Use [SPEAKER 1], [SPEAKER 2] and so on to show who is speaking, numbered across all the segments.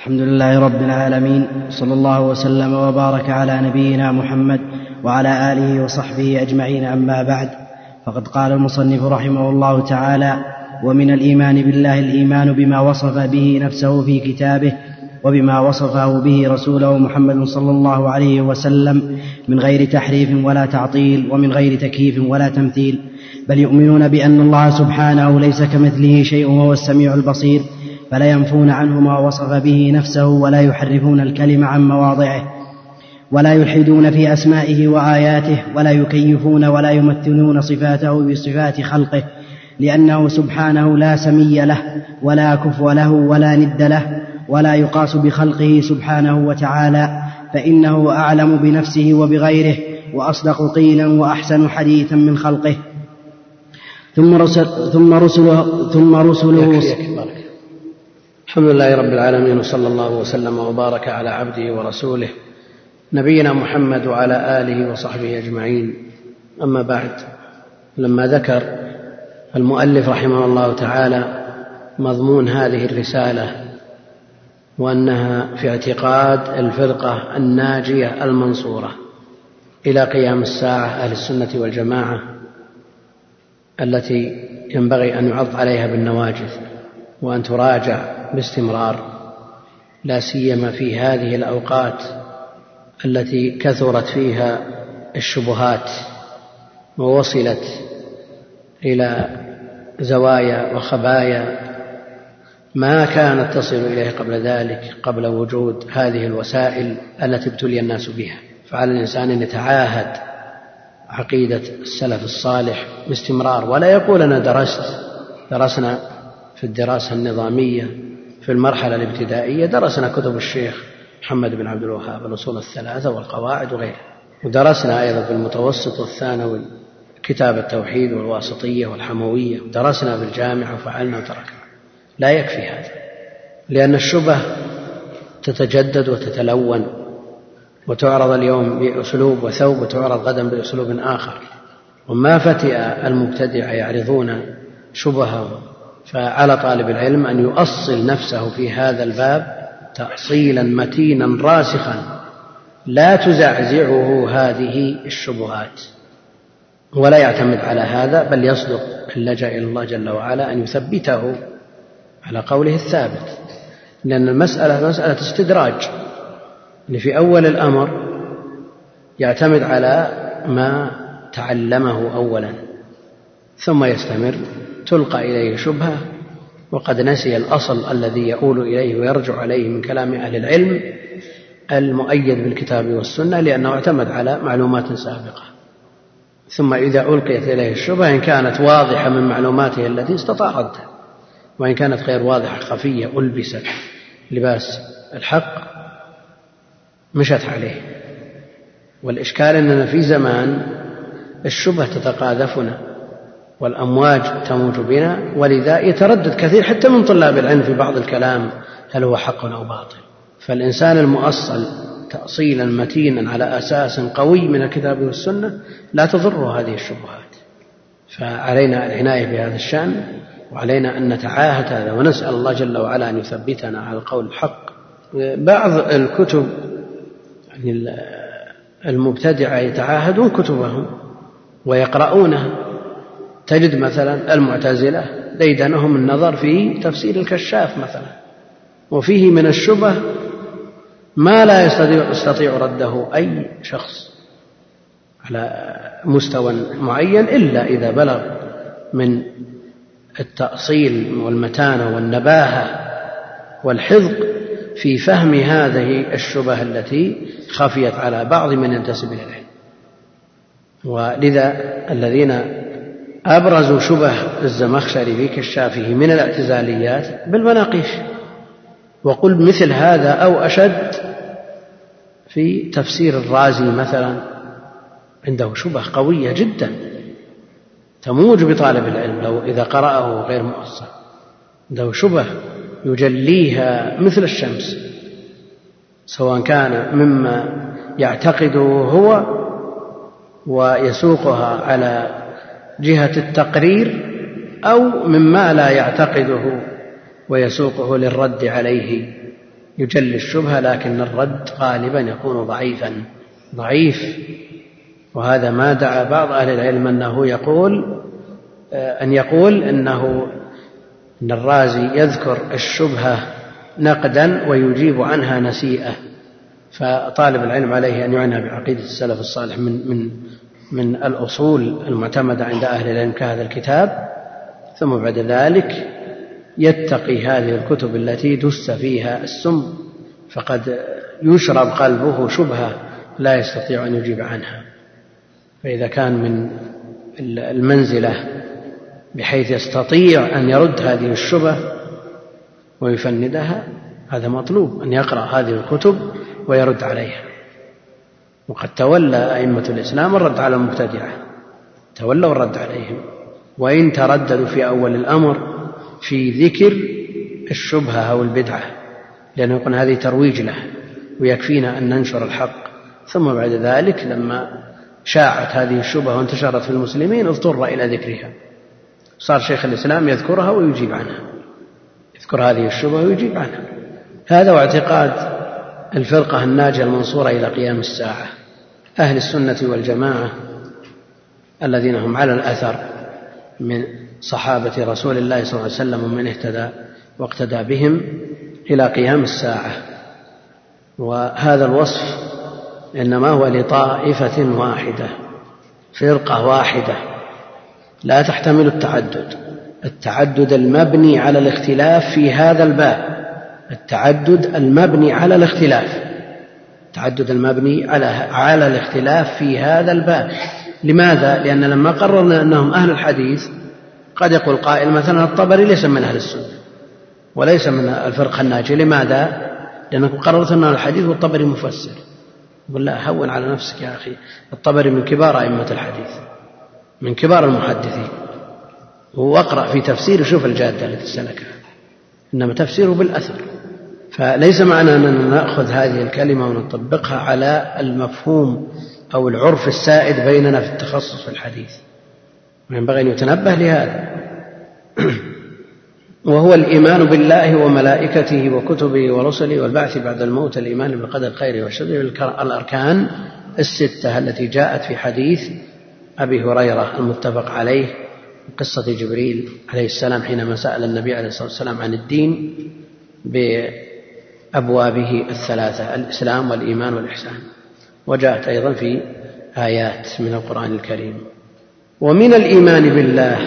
[SPEAKER 1] الحمد لله رب العالمين صلى الله وسلم وبارك على نبينا محمد وعلى آله وصحبه أجمعين أما بعد فقد قال المصنف رحمه الله تعالى ومن الإيمان بالله الإيمان بما وصف به نفسه في كتابه وبما وصفه به رسوله محمد صلى الله عليه وسلم من غير تحريف ولا تعطيل ومن غير تكييف ولا تمثيل بل يؤمنون بأن الله سبحانه ليس كمثله شيء وهو السميع البصير فلا ينفون عنه ما وصف به نفسه ولا يحرفون الكلم عن مواضعه ولا يلحدون في أسمائه وآياته ولا يكيفون ولا يمثلون صفاته بصفات خلقه لأنه سبحانه لا سمي له ولا كفو له ولا ند له ولا يقاس بخلقه سبحانه وتعالى فإنه أعلم بنفسه وبغيره وأصدق قيلا وأحسن حديثا من خلقه. ثم رسل ثم رسله ثم رسله
[SPEAKER 2] الحمد لله رب العالمين وصلى الله وسلم وبارك على عبده ورسوله نبينا محمد وعلى آله وصحبه أجمعين. أما بعد لما ذكر المؤلف رحمه الله تعالى مضمون هذه الرسالة وأنها في اعتقاد الفرقة الناجية المنصورة إلى قيام الساعة أهل السنة والجماعة التي ينبغي أن يعض عليها بالنواجذ وأن تراجع باستمرار لا سيما في هذه الأوقات التي كثرت فيها الشبهات ووصلت إلى زوايا وخبايا ما كانت تصل إليه قبل ذلك قبل وجود هذه الوسائل التي ابتلي الناس بها. فعلى الإنسان أن يتعاهد عقيدة السلف الصالح باستمرار. ولا يقول أنا درست درسنا في الدراسة النظامية في المرحلة الابتدائية درسنا كتب الشيخ محمد بن عبد الوهاب الأصول الثلاثة والقواعد وغيرها. ودرسنا أيضا في المتوسط والثانوي كتاب التوحيد والواسطية والحموية ودرسنا في الجامعة وفعلنا وتركنا. لا يكفي هذا لأن الشبه تتجدد وتتلون وتعرض اليوم بأسلوب وثوب وتعرض غدا بأسلوب آخر. وما فتئ المبتدع يعرضون شبههم فعلى طالب العلم أن يؤصل نفسه في هذا الباب تاصيلا متينا راسخا. لا تزعزعه هذه الشبهات. ولا يعتمد على هذا بل يصدق اللجأ إلى الله جل وعلا أن يثبته على قوله الثابت. لأن المسألة مسألة استدراج. اللي في أول الأمر يعتمد على ما تعلمه اولا ثم يستمر تلقى إليه شبهة وقد نسي الأصل الذي يؤول إليه ويرجع عليه من كلام أهل العلم المؤيد بالكتاب والسنة لأنه اعتمد على معلومات سابقة. ثم إذا ألقيت إليه الشبهة إن كانت واضحة من معلوماته التي استطاع ردها وإن كانت غير واضحة خفية ألبست لباس الحق مشت عليه. والإشكال أننا في زمان الشبهة تتقاذفنا. والأمواج تموج بنا ولذا يتردد كثير حتى من طلاب العلم في بعض الكلام هل هو حق أو باطل. فالإنسان المؤصل تأصيلا متينا على أساس قوي من الكتاب والسنة لا تضره هذه الشبهات. فعلينا العناية بهذا الشأن وعلينا أن نتعاهد هذا ونسأل الله جل وعلا أن يثبتنا على القول الحق. بعض الكتب يعني المبتدعة يتعاهدون كتبهم ويقرؤونها تجد مثلا المعتزلة ديدنهم النظر في تفسير الكشاف مثلا وفيه من الشبه ما لا يستطيع, رده أي شخص على مستوى معين إلا إذا بلغ من التأصيل والمتانة والنباهة والحذق في فهم هذه الشبه التي خفيت على بعض من ينتسب إلى العلم ولذا الذين أبرز شبه الزمخشري في كشافه من الاعتزاليات بالمناقيش. وقل مثل هذا أو أشد في تفسير الرازي مثلا عنده شبه قوية جدا تموج بطالب العلم لو إذا قرأه غير مؤصل. عنده شبه يجليها مثل الشمس سواء كان مما يعتقده هو ويسوقها على جهة التقرير أو مما لا يعتقده ويسوقه للرد عليه. يجلي الشبهة لكن الرد غالبا يكون ضعيفا. ضعيف. وهذا ما دعا بعض أهل العلم أنه يقول آه، أن يقول أنه أن الرازي يذكر الشبهة نقدا ويجيب عنها نسيئة. فطالب العلم عليه أن يعنى بعقيدة السلف الصالح من من من الأصول المعتمدة عند أهل العلم كهذا الكتاب ثم بعد ذلك يتقي هذه الكتب التي دس فيها السم فقد يشرب قلبه شبهة لا يستطيع أن يجيب عنها. فإذا كان من المنزلة بحيث يستطيع أن يرد هذه الشبه ويفندها هذا مطلوب أن يقرأ هذه الكتب ويرد عليها. وقد تولى أئمة الإسلام الرد على المبتدعة. تولوا الرد عليهم. وإن ترددوا في أول الأمر في ذكر الشبهة أو البدعة لأنه يقول هذه ترويج له ويكفينا أن ننشر الحق. ثم بعد ذلك لما شاعت هذه الشبهة وانتشرت في المسلمين اضطر إلى ذكرها. صار شيخ الإسلام يذكرها ويجيب عنها. يذكر هذه الشبهة ويجيب عنها. هذا واعتقاد الفرقة الناجية المنصورة إلى قيام الساعة. أهل السنة والجماعة الذين هم على الأثر من صحابة رسول الله صلى الله عليه وسلم ومن اهتدى واقتدى بهم إلى قيام الساعة. وهذا الوصف إنما هو لطائفة واحدة فرقة واحدة لا تحتمل التعدد. التعدد المبني على الاختلاف في هذا الباب التعدد المبني على الاختلاف. التعدد المبني على على الاختلاف في هذا الباب. لماذا؟ لأن لما قررنا أنهم أهل الحديث قد يقول قائل مثلا الطبري ليس من أهل السنة وليس من الفرقة الناجية. لماذا؟ لأنك قررت أنه الحديث والطبري مفسر. يقول لا هون على نفسك يا أخي. الطبري من كبار أئمة الحديث من كبار المحدثين. واقرأ في تفسير شوف الجادة التي سلكها. إنما تفسيره بالأثر. فليس معنى أننا نأخذ هذه الكلمة ونطبقها على المفهوم أو العرف السائد بيننا في التخصص في الحديث. وينبغي أن يتنبه لهذا. وهو الإيمان بالله وملائكته وكتبه ورسله والبعث بعد الموت الإيمان بالقدر خيره وشره. الأركان الستة التي جاءت في حديث أبي هريرة المتفق عليه قصة جبريل عليه السلام حينما سأل النبي عليه الصلاة والسلام عن الدين بأبوابه الثلاثة الإسلام والإيمان والإحسان. وجاءت أيضا في آيات من القرآن الكريم. ومن الإيمان بالله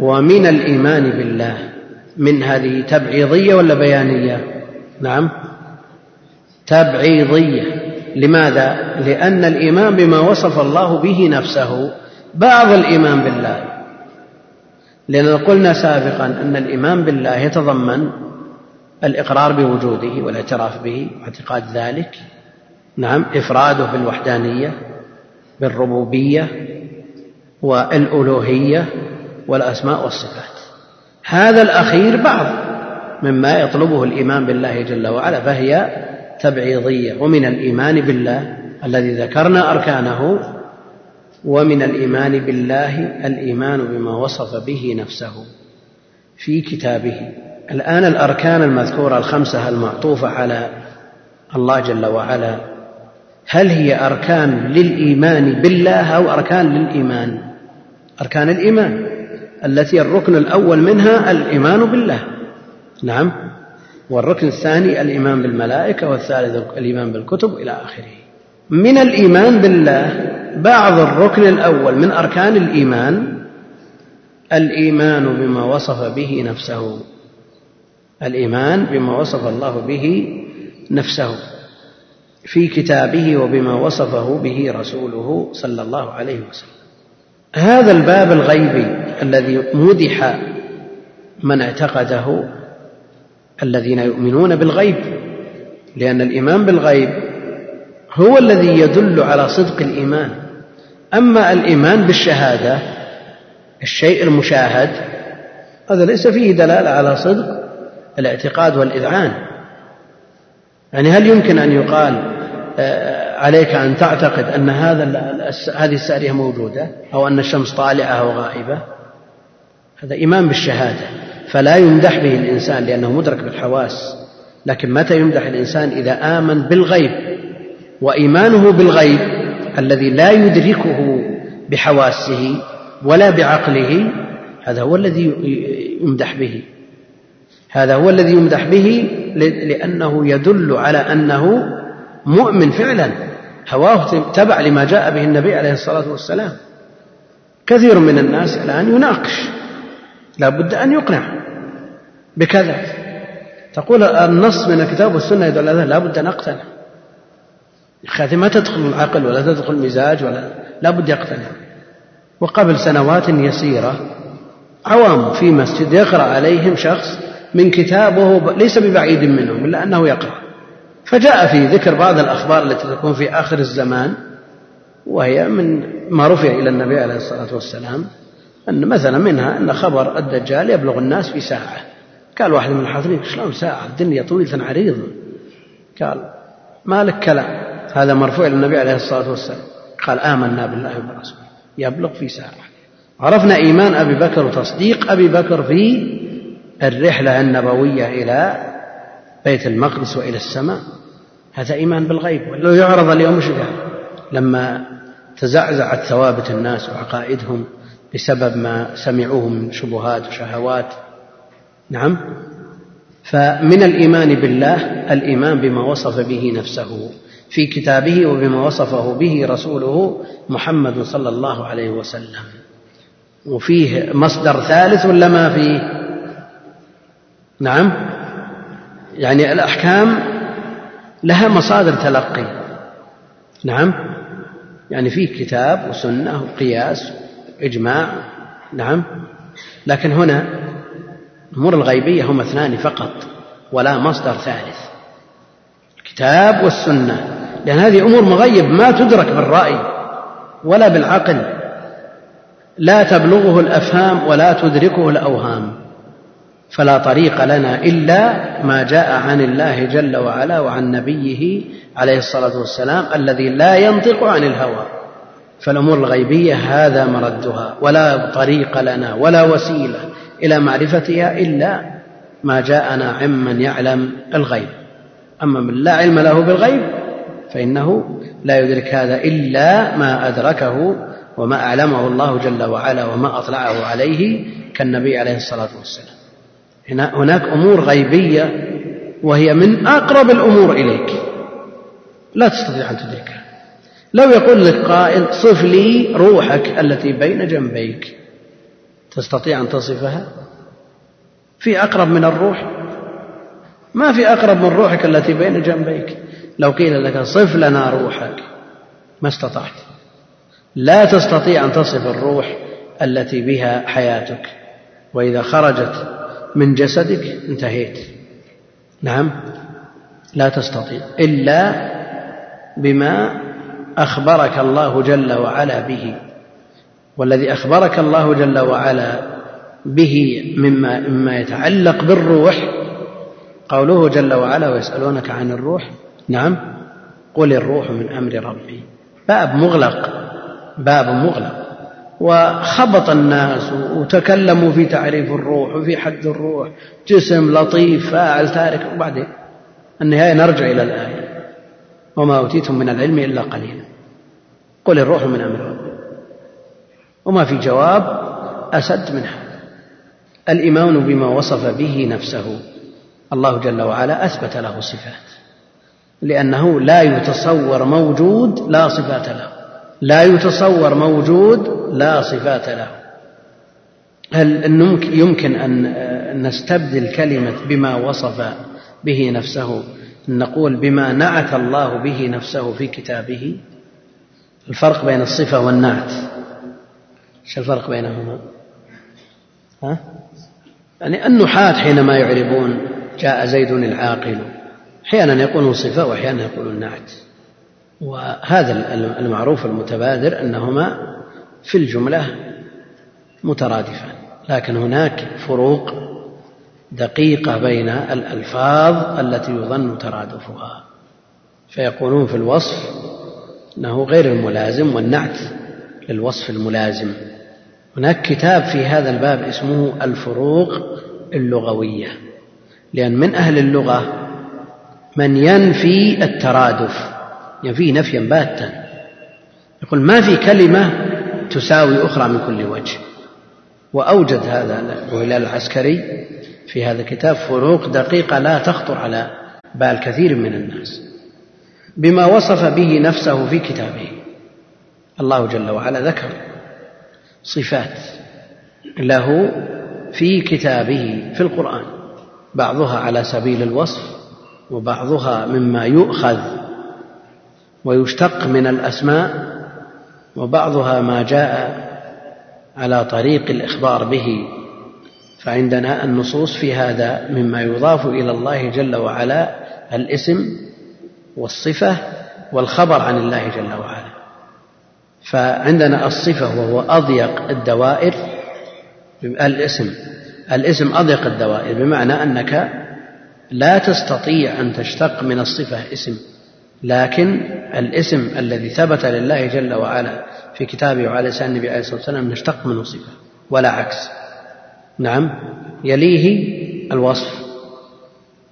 [SPEAKER 2] ومن الإيمان بالله. من هذه تبعيضية ولا بيانية؟ نعم. تبعيضية. لماذا؟ لأن الإيمان بما وصف الله به نفسه بعض الإيمان بالله. لأننا قلنا سابقا أن الإيمان بالله يتضمن الإقرار بوجوده والاعتراف به واعتقاد ذلك. نعم إفراده بالوحدانية بالربوبية والألوهية والأسماء والصفات. هذا الأخير بعض مما يطلبه الإيمان بالله جل وعلا فهي تبعيضية. ومن الإيمان بالله الذي ذكرنا أركانه ومن الإيمان بالله الإيمان بما وصف به نفسه في كتابه. الآن الأركان المذكورة الخمسة المعطوفة على الله جل وعلا هل هي أركان للإيمان بالله أو أركان للإيمان؟ أركان الإيمان التي الركن الأول منها الإيمان بالله. نعم. والركن الثاني الإيمان بالملائكة والثالث الإيمان بالكتب إلى آخره. من الإيمان بالله بعض الركن الأول من أركان الإيمان الإيمان بما وصف به نفسه. الإيمان بما وصف الله به نفسه في كتابه وبما وصفه به رسوله صلى الله عليه وسلم. هذا الباب الغيبي الذي مدح من اعتقده الذين يؤمنون بالغيب لأن الإيمان بالغيب هو الذي يدل على صدق الإيمان. أما الإيمان بالشهادة الشيء المشاهد هذا ليس فيه دلالة على صدق الاعتقاد والإذعان. يعني هل يمكن أن يقال آه، عليك أن تعتقد أن هذا هذه السارية موجودة أو أن الشمس طالعة أو غائبة؟ هذا إيمان بالشهادة. فلا يمدح به الإنسان لأنه مدرك بالحواس. لكن متى يمدح الإنسان؟ إذا آمن بالغيب. وإيمانه بالغيب الذي لا يدركه بحواسه ولا بعقله هذا هو الذي يمدح به. هذا هو الذي يمدح به لأنه يدل على أنه مؤمن فعلا. هواه تبع لما جاء به النبي عليه الصلاة والسلام. كثير من الناس الآن يناقش. لا بد أن يقنع بكذا. تقول النص من الكتاب والسنة يدل على لا بد أن أقتنع. ما تدخل العقل ولا تدخل المزاج ولا لا بد يقتنع. وقبل سنوات يسيرة عوام في مسجد يقرأ عليهم شخص من كتاب وهو ليس ببعيد منهم إلا أنه يقرأ. فجاء في ذكر بعض الأخبار التي تكون في آخر الزمان وهي من ما رفع إلى النبي عليه الصلاة والسلام أن مثلا منها أن خبر الدجال يبلغ الناس في ساعة. قال واحد من الحاضرين شلون ساعة؟ الدنيا طويلة عريضة قال ما لك كلام هذا مرفوع للنبي عليه الصلاة والسلام. قال آمنا بالله وبرسوله يبلغ في ساعة. عرفنا إيمان أبي بكر وتصديق أبي بكر في الرحلة النبوية إلى بيت المقدس وإلى السماء هذا إيمان بالغيب لو يعرض اليوم إيش لما تزعزعت ثوابت الناس وعقائدهم بسبب ما سمعوه من شبهات وشهوات. نعم. فمن الإيمان بالله الإيمان بما وصف به نفسه في كتابه وبما وصفه به رسوله محمد صلى الله عليه وسلم. وفيه مصدر ثالث ولا ما فيه؟ نعم. يعني الأحكام لها مصادر تلقي. نعم. يعني فيه كتاب وسنة وقياس إجماع نعم. لكن هنا الأمور الغيبية هم اثنان فقط ولا مصدر ثالث. الكتاب والسنة. لأن هذه أمور مغيب ما تدرك بالرأي ولا بالعقل. لا تبلغه الأفهام ولا تدركه الأوهام. فلا طريق لنا إلا ما جاء عن الله جل وعلا وعن نبيه عليه الصلاة والسلام الذي لا ينطق عن الهوى. فالأمور الغيبية هذا مردها ولا طريق لنا ولا وسيلة إلى معرفتها إلا ما جاءنا عمن يعلم الغيب. أما من لا علم له بالغيب فإنه لا يدرك هذا إلا ما أدركه وما أعلمه الله جل وعلا وما أطلعه عليه كالنبي عليه الصلاة والسلام. هناك أمور غيبية وهي من أقرب الأمور إليك. لا تستطيع أن تدركها. لو يقول لك قائل صف لي روحك التي بين جنبيك تستطيع أن تصفها؟ في أقرب من الروح؟ ما في أقرب من روحك التي بين جنبيك. لو قيل لك صف لنا روحك ما استطعت. لا تستطيع أن تصف الروح التي بها حياتك. وإذا خرجت من جسدك انتهيت. نعم. لا تستطيع. إلا بما أخبرك الله جل وعلا به. والذي أخبرك الله جل وعلا به مما مما يتعلق بالروح قوله جل وعلا ويسألونك عن الروح. نعم. قل الروح من أمر ربي. باب مغلق. باب مغلق. وخبط الناس وتكلموا في تعريف الروح وفي حد الروح. جسم لطيف فاعل تارك. وبعدين النهاية نرجع إلى الآية. وما أوتيتم من العلم إلا قليلا. قل الروح من أمر ربي. وما في جواب؟ أسد من هذا الإيمان بما وصف به نفسه. الله جل وعلا أثبت له صفات. لأنه لا يتصور موجود لا صفات له. لا يتصور موجود لا صفات له. هل يمكن أن نستبدل كلمة بما وصف به نفسه؟ نقول بما نعت الله به نفسه في كتابه. الفرق بين الصفة والنعت. إيش الفرق بينهما؟ ها؟ يعني النحاة حينما يعربون جاء زيد العاقل أحيانا يقولون صفة وأحيانا يقولون نعت. وهذا المعروف المتبادر أنهما في الجملة مترادفان لكن هناك فروق دقيقة بين الألفاظ التي يظن ترادفها فيقولون في الوصف أنه غير الملازم والنعت للوصف الملازم. هناك كتاب في هذا الباب اسمه الفروق اللغوية لأن من أهل اللغة من ينفي الترادف. ينفيه نفيا باتا. يقول ما في كلمة تساوي أخرى من كل وجه. وأوجد هذا الهلال العسكري في هذا الكتاب فروق دقيقة لا تخطر على بال كثير من الناس. بما وصف به نفسه في كتابه. الله جل وعلا ذكر صفات له في كتابه في القرآن. بعضها على سبيل الوصف وبعضها مما يؤخذ ويشتق من الأسماء وبعضها ما جاء على طريق الإخبار به. فعندنا النصوص في هذا مما يضاف إلى الله جل وعلا الاسم والصفة والخبر عن الله جل وعلا. فعندنا الصفة وهو أضيق الدوائر الاسم الاسم أضيق الدوائر بمعنى أنك لا تستطيع أن تشتق من الصفة اسم لكن الاسم الذي ثبت لله جل وعلا في كتابه وعلى لسان النبي عليه الصلاة والسلام نشتق منه صفة ولا عكس. نعم يليه الوصف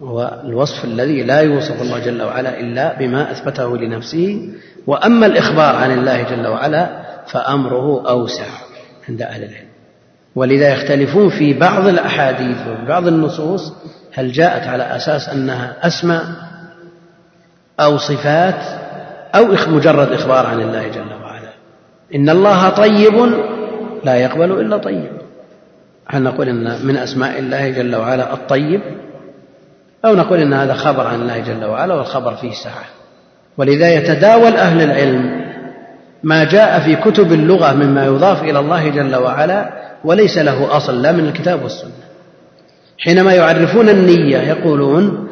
[SPEAKER 2] هو الوصف الذي لا يوصف الله جل وعلا إلا بما أثبته لنفسه. وأما الإخبار عن الله جل وعلا فأمره أوسع عند أهل العلم. ولذا يختلفون في بعض الأحاديث وفي بعض النصوص هل جاءت على أساس أنها أسماء أو صفات أو مجرد إخبار عن الله جل وعلا. إن الله طيب لا يقبل إلا طيب. هل نقول إن من أسماء الله جل وعلا الطيب؟ أو نقول إن هذا خبر عن الله جل وعلا والخبر فيه سعة ولذا يتداول أهل العلم ما جاء في كتب اللغة مما يضاف إلى الله جل وعلا وليس له أصل لا من الكتاب والسنة. حينما يعرفون النية يقولون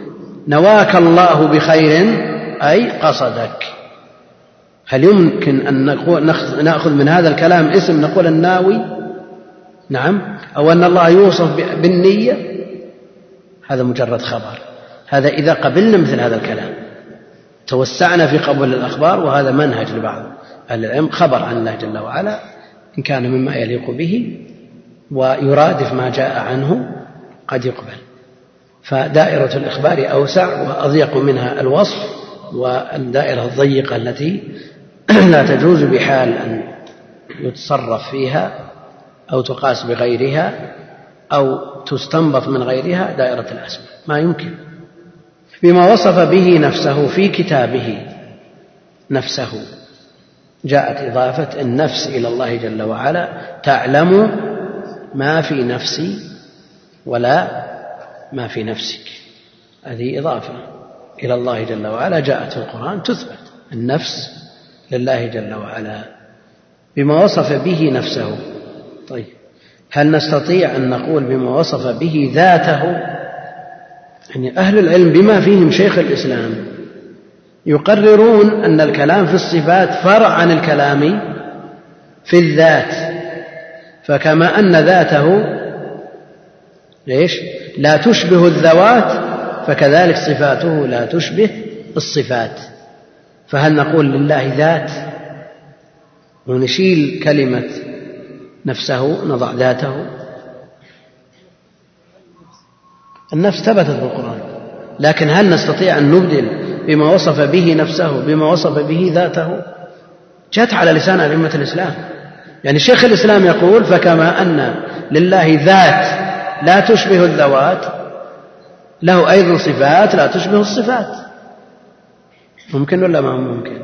[SPEAKER 2] نواك الله بخير أي قصدك. هل يمكن أن نأخذ من هذا الكلام اسم نقول الناوي؟ نعم. أو أن الله يوصف بالنية؟ هذا مجرد خبر. هذا إذا قبلنا مثل هذا الكلام. توسعنا في قبول الأخبار وهذا منهج لبعض أهل العلم. خبر عن الله جل وعلا إن كان مما يليق به ويرادف ما جاء عنه قد يقبل. فدائرة الإخبار أوسع وأضيق منها الوصف والدائرة الضيقة التي لا تجوز بحال أن يتصرف فيها أو تقاس بغيرها أو تستنبط من غيرها دائرة الأسماء ما يمكن. بما وصف به نفسه في كتابه نفسه جاءت إضافة النفس إلى الله جل وعلا تعلم ما في نفسي ولا ما في نفسك. هذه إضافة إلى الله جل وعلا جاءت في القرآن تثبت. النفس لله جل وعلا بما وصف به نفسه. طيب هل نستطيع أن نقول بما وصف به ذاته؟ يعني أهل العلم بما فيهم شيخ الإسلام يقررون أن الكلام في الصفات فرع عن الكلام في الذات. فكما أن ذاته ليش لا تشبه الذوات فكذلك صفاته لا تشبه الصفات. فهل نقول لله ذات؟ ونشيل كلمة نفسه نضع ذاته. النفس ثبتت في القرآن لكن هل نستطيع أن نبدل بما وصف به نفسه بما وصف به ذاته؟ جاءت على لسان أئمة الإسلام. يعني شيخ الإسلام يقول فكما أن لله ذات لا تشبه الذوات له أيضا صفات لا تشبه الصفات. ممكن ولا ما ممكن؟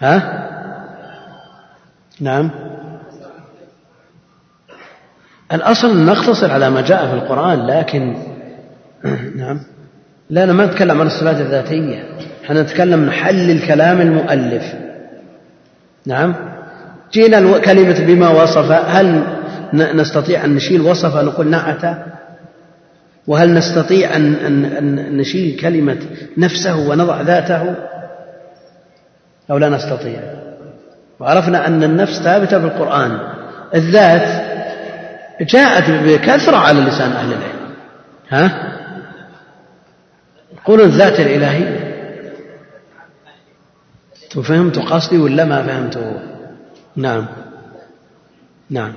[SPEAKER 2] ها؟ نعم. الأصل نقتصر على ما جاء في القرآن لكن نعم. لا أنا ما نتكلم عن الصفات الذاتية. إحنا نتكلم نحلل كلام المؤلف. نعم. جينا كلمة بما وصف. هل نستطيع أن نشيل وصف؟ نقول نعت. وهل نستطيع أن, أن, أن نشيل كلمة نفسه ونضع ذاته؟ أو لا نستطيع. وعرفنا أن النفس ثابتة في القرآن. الذات جاءت بكثرة على لسان أهل العلم. ها؟ قولوا الذات الإلهية فهمت قصدي ولا ما فهمته نعم. نعم.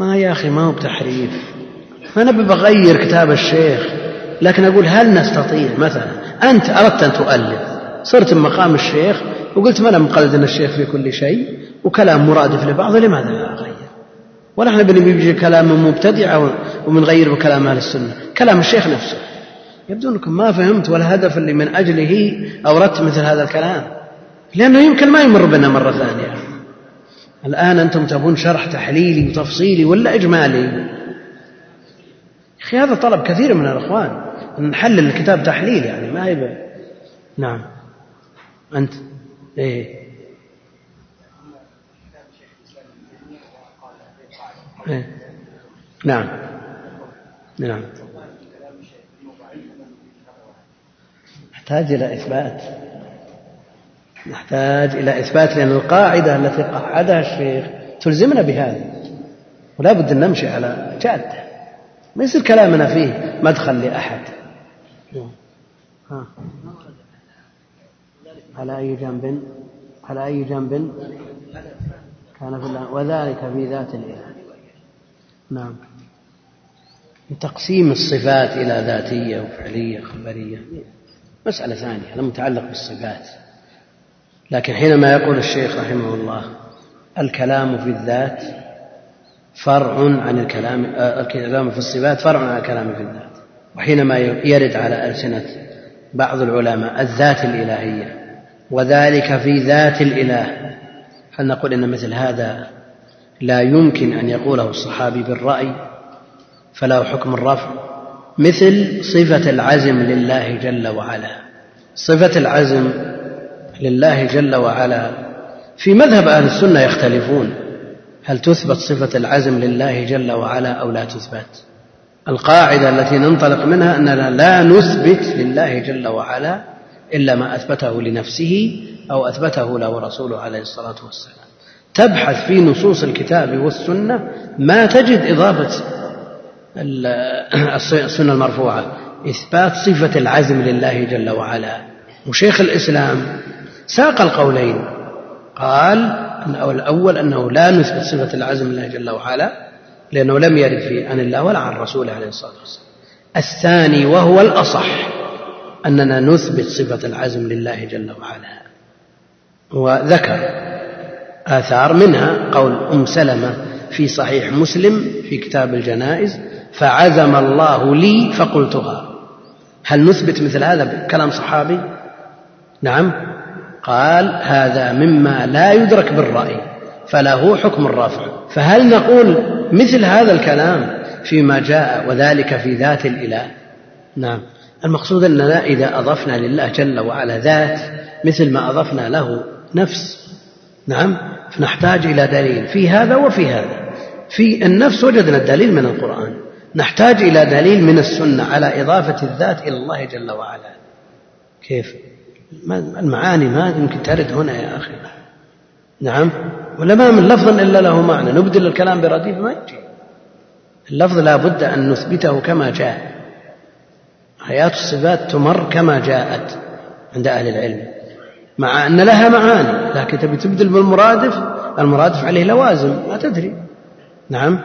[SPEAKER 2] ما يا أخي ما هو بتحريف. ما أنا بغير كتاب الشيخ لكن أقول هل نستطيع؟ مثلا أنت أردت أن تؤلف صرت مقام الشيخ وقلت ما أنا مقلد الشيخ في كل شيء وكلام مرادف لبعض لماذا لا أغير؟ ولا إحنا بنجي كلام من مبتدع وبنغير بكلام أهل السنة كلام الشيخ نفسه. يبدو أنكم ما فهمت ولا هدف اللي من أجله أوردت مثل هذا الكلام. لأنه يمكن ما يمر بنا مرة ثانية. الآن أنتم تبون شرح تحليلي وتفصيلي ولا إجمالي؟ أخي هذا طلب كثير من الإخوان. أن نحلل الكتاب تحليل يعني ما هي نعم. أنت؟ إيه. إيه. نعم. نعم. نحتاج إلى إثبات. نحتاج إلى إثبات لأن القاعدة التي قعدها الشيخ تلزمنا بهذا. ولا بد أن نمشي على جادة ما يصير كلامنا فيه مدخل لأحد. ها. على أي جنب؟ على أي جنب؟ كان في الله وذلك في ذات الإله. نعم. تقسيم الصفات إلى ذاتية وفعلية خبرية مسألة ثانية هذا متعلق بالصفات. لكن حينما يقول الشيخ رحمه الله الكلام في الذات فرع عن الكلام آه، الكلام في الصفات فرع عن الكلام في الذات. وحينما يرد على ألسنة بعض العلماء الذات الإلهية وذلك في ذات الإله هل نقول إن مثل هذا لا يمكن أن يقوله الصحابي بالرأي؟ فله حكم الرفع. مثل صفة العزم لله جل وعلا. صفة العزم لله جل وعلا في مذهب أهل السنة يختلفون. هل تثبت صفة العزم لله جل وعلا أو لا تثبت؟ القاعدة التي ننطلق منها أننا لا نثبت لله جل وعلا إلا ما أثبته لنفسه أو أثبته له رسوله عليه الصلاة والسلام. تبحث في نصوص الكتاب والسنة ما تجد إضافة السنة المرفوعة. إثبات صفة العزم لله جل وعلا. وشيخ الإسلام ساق القولين. قال أو الأول أنه لا نثبت صفة العزم لله جل وعلا لأنه لم يرد في عن الله ولا عن رسوله عليه الصلاة والسلام. الثاني وهو الأصح أننا نثبت صفة العزم لله جل وعلا. وذكر آثار منها قول أم سلمة في صحيح مسلم في كتاب الجنائز فعزم الله لي فقلتها. هل نثبت مثل هذا بكلام صحابي؟ نعم. قال هذا مما لا يدرك بالرأي فله حكم الرفع. فهل نقول مثل هذا الكلام فيما جاء وذلك في ذات الإله؟ نعم. المقصود أننا إذا أضفنا لله جل وعلا ذات مثل ما أضفنا له نفس. نعم. فنحتاج إلى دليل في هذا وفي هذا. في النفس وجدنا الدليل من القرآن. نحتاج إلى دليل من السنة على إضافة الذات إلى الله جل وعلا. كيف؟ المعاني ما يمكن ترد هنا يا أخي. نعم؟ ولا ما من لفظ إلا له معنى. نبدل الكلام برديف ما يجي. اللفظ لا بد أن نثبته كما جاء. آيات الصفات تمر كما جاءت عند أهل العلم. مع أن لها معاني لكن تبي تبدل بالمرادف المرادف عليه لوازم ما تدري. نعم؟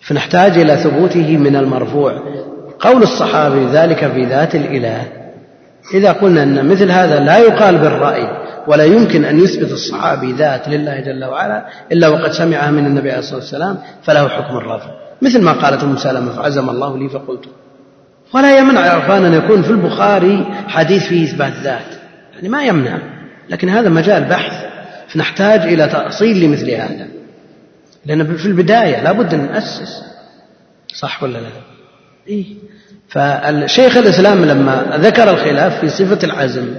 [SPEAKER 2] فنحتاج إلى ثبوته من المرفوع. قول الصحابي ذلك في ذات الإله. إذا قلنا أن مثل هذا لا يقال بالرأي ولا يمكن أن يثبت الصحابي ذات لله جل وعلا إلا وقد سمعها من النبي عليه الصلاة والسلام فله حكم الرفع مثل ما قالت أم سلمة فعزم الله لي فقلت. ولا يمنع عرفان أن يكون في البخاري حديث فيه إثبات ذات. يعني ما يمنع. لكن هذا مجال بحث. فنحتاج إلى تأصيل لمثل هذا. لأن في البداية لابد أن نأسس. صح ولا لا؟ إيه. فالشيخ الإسلام لما ذكر الخلاف في صفة العزم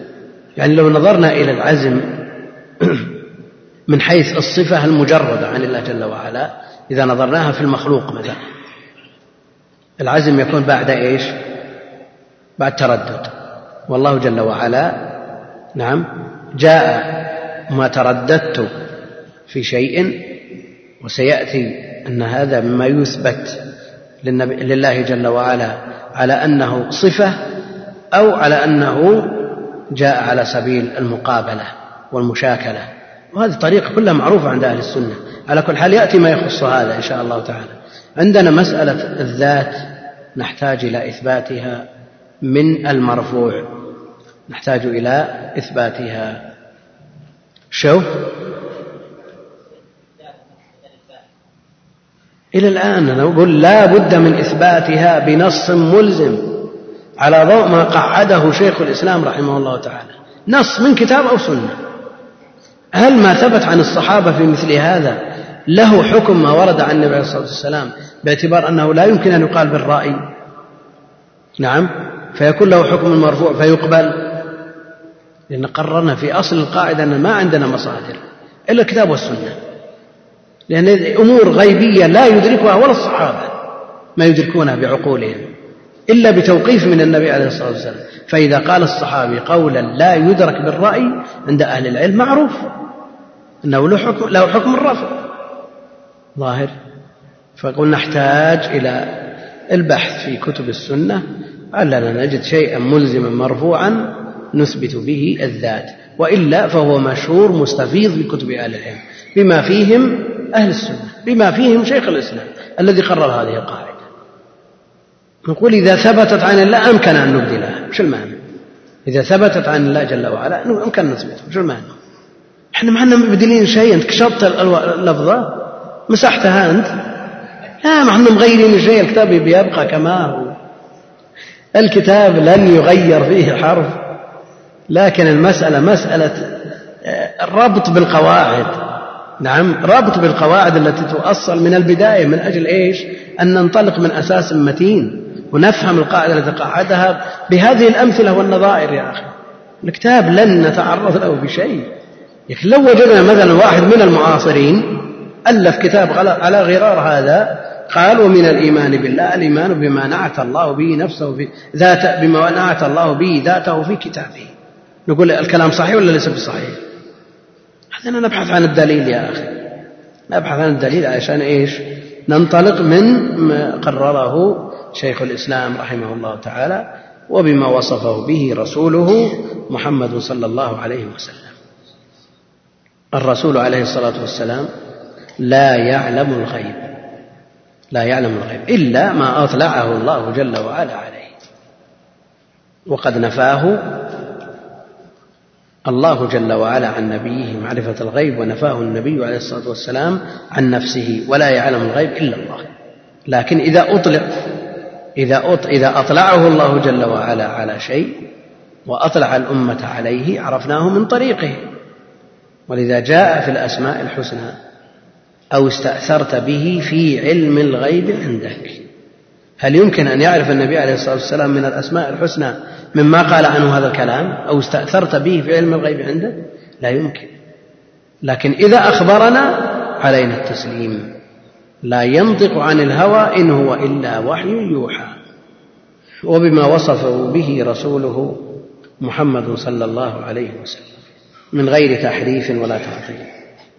[SPEAKER 2] يعني لو نظرنا إلى العزم من حيث الصفة المجردة عن الله جل وعلا إذا نظرناها في المخلوق مثلا. العزم يكون بعد إيش؟ بعد تردد. والله جل وعلا نعم جاء ما ترددت في شيء وسيأتي أن هذا مما يثبت. لله جل وعلا على أنه صفة أو على أنه جاء على سبيل المقابلة والمشاكلة. وهذه الطريقة كلها معروفة عند أهل السنة. على كل حال يأتي ما يخص هذا إن شاء الله تعالى. عندنا مسألة الذات نحتاج إلى إثباتها من المرفوع. نحتاج إلى إثباتها. شوف. إلى الآن نقول لا بد من إثباتها بنص ملزم على ضوء ما قعده شيخ الإسلام رحمه الله تعالى. نص من كتاب أو سنة. هل ما ثبت عن الصحابة في مثل هذا له حكم ما ورد عن النبي عليه الصلاة والسلام باعتبار أنه لا يمكن أن يقال بالرأي؟ نعم. فيكون له حكم المرفوع فيقبل. لأن قررنا في أصل القاعدة أن ما عندنا مصادر إلا الكتاب والسنة. لأن أمور غيبية لا يدركها ولا الصحابة ما يدركونها بعقولهم إلا بتوقيف من النبي عليه الصلاة والسلام. فإذا قال الصحابي قولا لا يدرك بالرأي عند أهل العلم معروف أنه له حكم, له حكم الرفض. ظاهر. فقلنا نحتاج إلى البحث في كتب السنة. علنا نجد شيئا ملزما مرفوعا نثبت به الذات. وإلا فهو مشهور مستفيض في كتب أهل العلم. بما فيهم أهل السنة بما فيهم شيخ الإسلام الذي قرر هذه القاعدة. نقول إذا ثبتت عن الله أمكن أن نبدلها وش المعنى إذا ثبتت عن الله جل وعلا أمكن أن نثبتها وش المعنى إحنا ما إحنا مبدلين شيء أنت كشطت اللفظة مسحتها أنت. لا ما إحنا مغيرين شيء الكتاب بيبقى كما هو. الكتاب لن يغير فيه حرف لكن المسألة مسألة الربط بالقواعد. نعم ربط بالقواعد التي تؤصل من البداية من أجل إيش؟ أن ننطلق من أساس متين ونفهم القاعدة التي قعدها بهذه الأمثلة والنظائر يا أخي. الكتاب لن نتعرض له بشيء. لو وجدنا مثلا واحد من المعاصرين ألف كتاب على غرار هذا قال ومن الإيمان بالله الإيمان بما نعت الله به نفسه في ذات بما نعت الله به ذاته في كتابه. نقول الكلام صحيح ولا ليس بصحيح؟ هذا نبحث عن الدليل يا أخي. نبحث عن الدليل عشان إيش؟ ننطلق من ما قرره شيخ الإسلام رحمه الله تعالى وبما وصفه به رسوله محمد صلى الله عليه وسلم. الرسول عليه الصلاة والسلام لا يعلم الغيب لا يعلم الغيب إلا ما أطلعه الله جل وعلا عليه. وقد نفاه الله جل وعلا عن نبيه معرفة الغيب ونفاه النبي عليه الصلاة والسلام عن نفسه ولا يعلم الغيب إلا الله. لكن إذا أطلق إذا إذا أطلعه الله جل وعلا على شيء وأطلع الأمة عليه عرفناه من طريقه. ولذا جاء في الأسماء الحسنى أو استأثرت به في علم الغيب عندك. هل يمكن أن يعرف النبي عليه الصلاة والسلام من الأسماء الحسنى مما قال عنه هذا الكلام أو استأثرت به في علم الغيب عندك لا يمكن. لكن إذا أخبرنا علينا التسليم. لا ينطق عن الهوى إن هو إلا وحي يوحى. وبما وصفه به رسوله محمد صلى الله عليه وسلم من غير تحريف ولا تعطيل.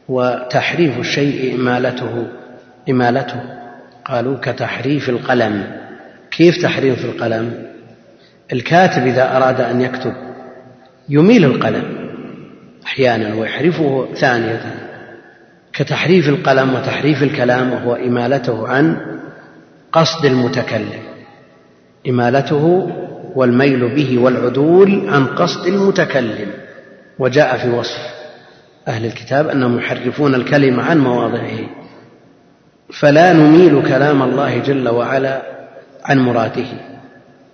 [SPEAKER 2] وتحريف الشيء إمالته إمالته. قالوا كتحريف القلم. كيف تحريف القلم؟ الكاتب إذا أراد أن يكتب يميل القلم أحيانا ويحرفه ثانية. كتحريف القلم وتحريف الكلام وهو إمالته عن قصد المتكلم. إمالته والميل به والعدول عن قصد المتكلم. وجاء في وصف أهل الكتاب أنهم يحرفون الكلمة عن مواضعه. فلا نميل كلام الله جل وعلا عن مراده.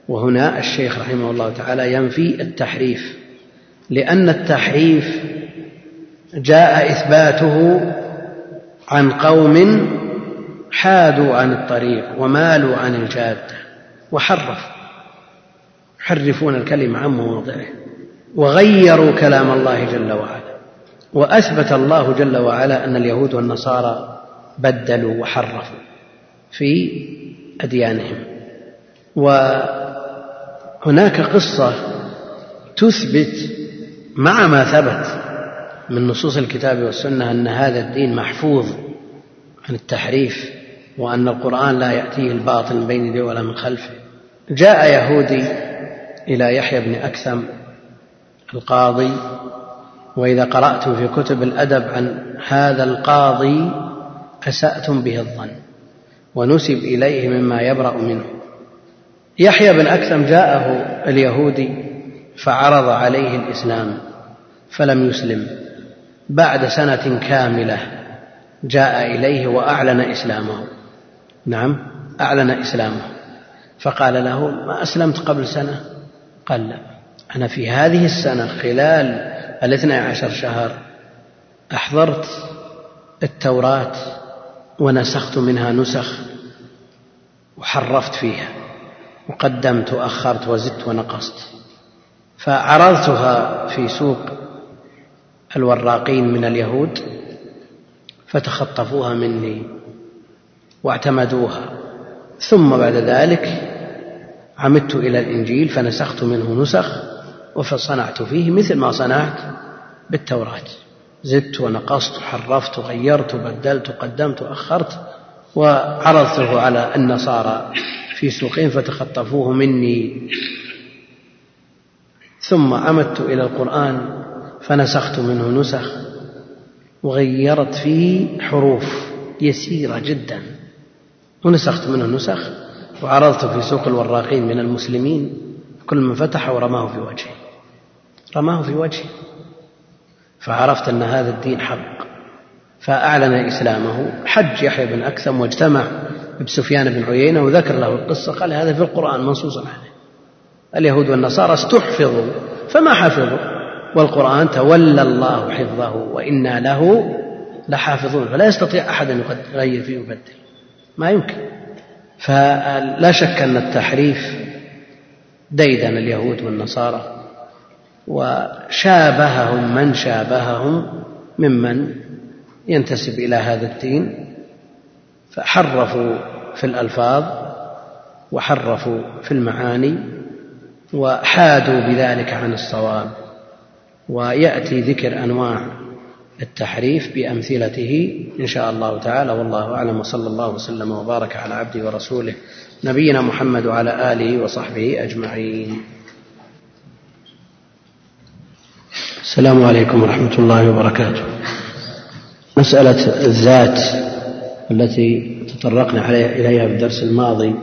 [SPEAKER 2] وهنا الشيخ رحمه الله تعالى ينفي التحريف لأن التحريف جاء إثباته عن قوم حادوا عن الطريق ومالوا عن الجادة وحرفوا يحرفون الكلمة عن مواضعه وغيروا كلام الله جل وعلا. وأثبت الله جل وعلا أن اليهود والنصارى بدلوا وحرفوا في أديانهم. وهناك قصة تثبت مع ما ثبت من نصوص الكتاب والسنة أن هذا الدين محفوظ عن التحريف وأن القرآن لا يأتيه الباطل من بين يديه ولا من خلفه. جاء يهودي إلى يحيى بن أكثم القاضي وإذا قرأتم في كتب الأدب عن هذا القاضي أسأتم به الظن ونسب إليه مما يبرأ منه. يحيى بن أكثم جاءه اليهودي فعرض عليه الإسلام فلم يسلم. بعد سنة كاملة جاء إليه وأعلن إسلامه. نعم أعلن إسلامه. فقال له ما أسلمت قبل سنة؟ قال لا أنا في هذه السنة خلال الاثنى عشر شهر أحضرت التوراة ونسخت منها نسخ وحرفت فيها وقدمت وأخرت وزدت ونقصت فعرضتها في سوق الوراقين من اليهود فتخطفوها مني واعتمدوها ثم بعد ذلك عمدت إلى الإنجيل فنسخت منه نسخ وفصنعت فيه مثل ما صنعت بالتوراة زدت ونقصت وحرفت وغيرت وبدلت وقدمت وأخرت وعرضته على النصارى في سوقين فتخطفوه مني. ثم عمدت إلى القرآن فنسخت منه نسخ وغيرت فيه حروف يسيرة جدا. ونسخت منه نسخ وعرضته في سوق الوراقين من المسلمين. كل من فتح ورماه في وجهه. رماه في وجهه. فعرفت أن هذا الدين حق. فأعلن إسلامه حج يحيى بن أكثم واجتمع بسفيان بن عيينة وذكر له القصة. قال هذا في القرآن منصوص عليه. اليهود والنصارى استحفظوا فما حفظوا؟ والقرآن تولى الله حفظه وإنا له لحافظون. فلا يستطيع أحد أن يغير فيه ويبدل. ما يمكن. فلا شك أن التحريف ديدن اليهود والنصارى. وشابههم من شابههم ممن ينتسب إلى هذا الدين فحرفوا في الألفاظ وحرفوا في المعاني وحادوا بذلك عن الصواب. ويأتي ذكر أنواع التحريف بأمثلته إن شاء الله تعالى والله أعلم وصلى الله وسلم وبارك على عبده ورسوله نبينا محمد وعلى آله وصحبه أجمعين. السلام عليكم ورحمة الله وبركاته. مسألة الذات التي تطرقنا إليها في الدرس الماضي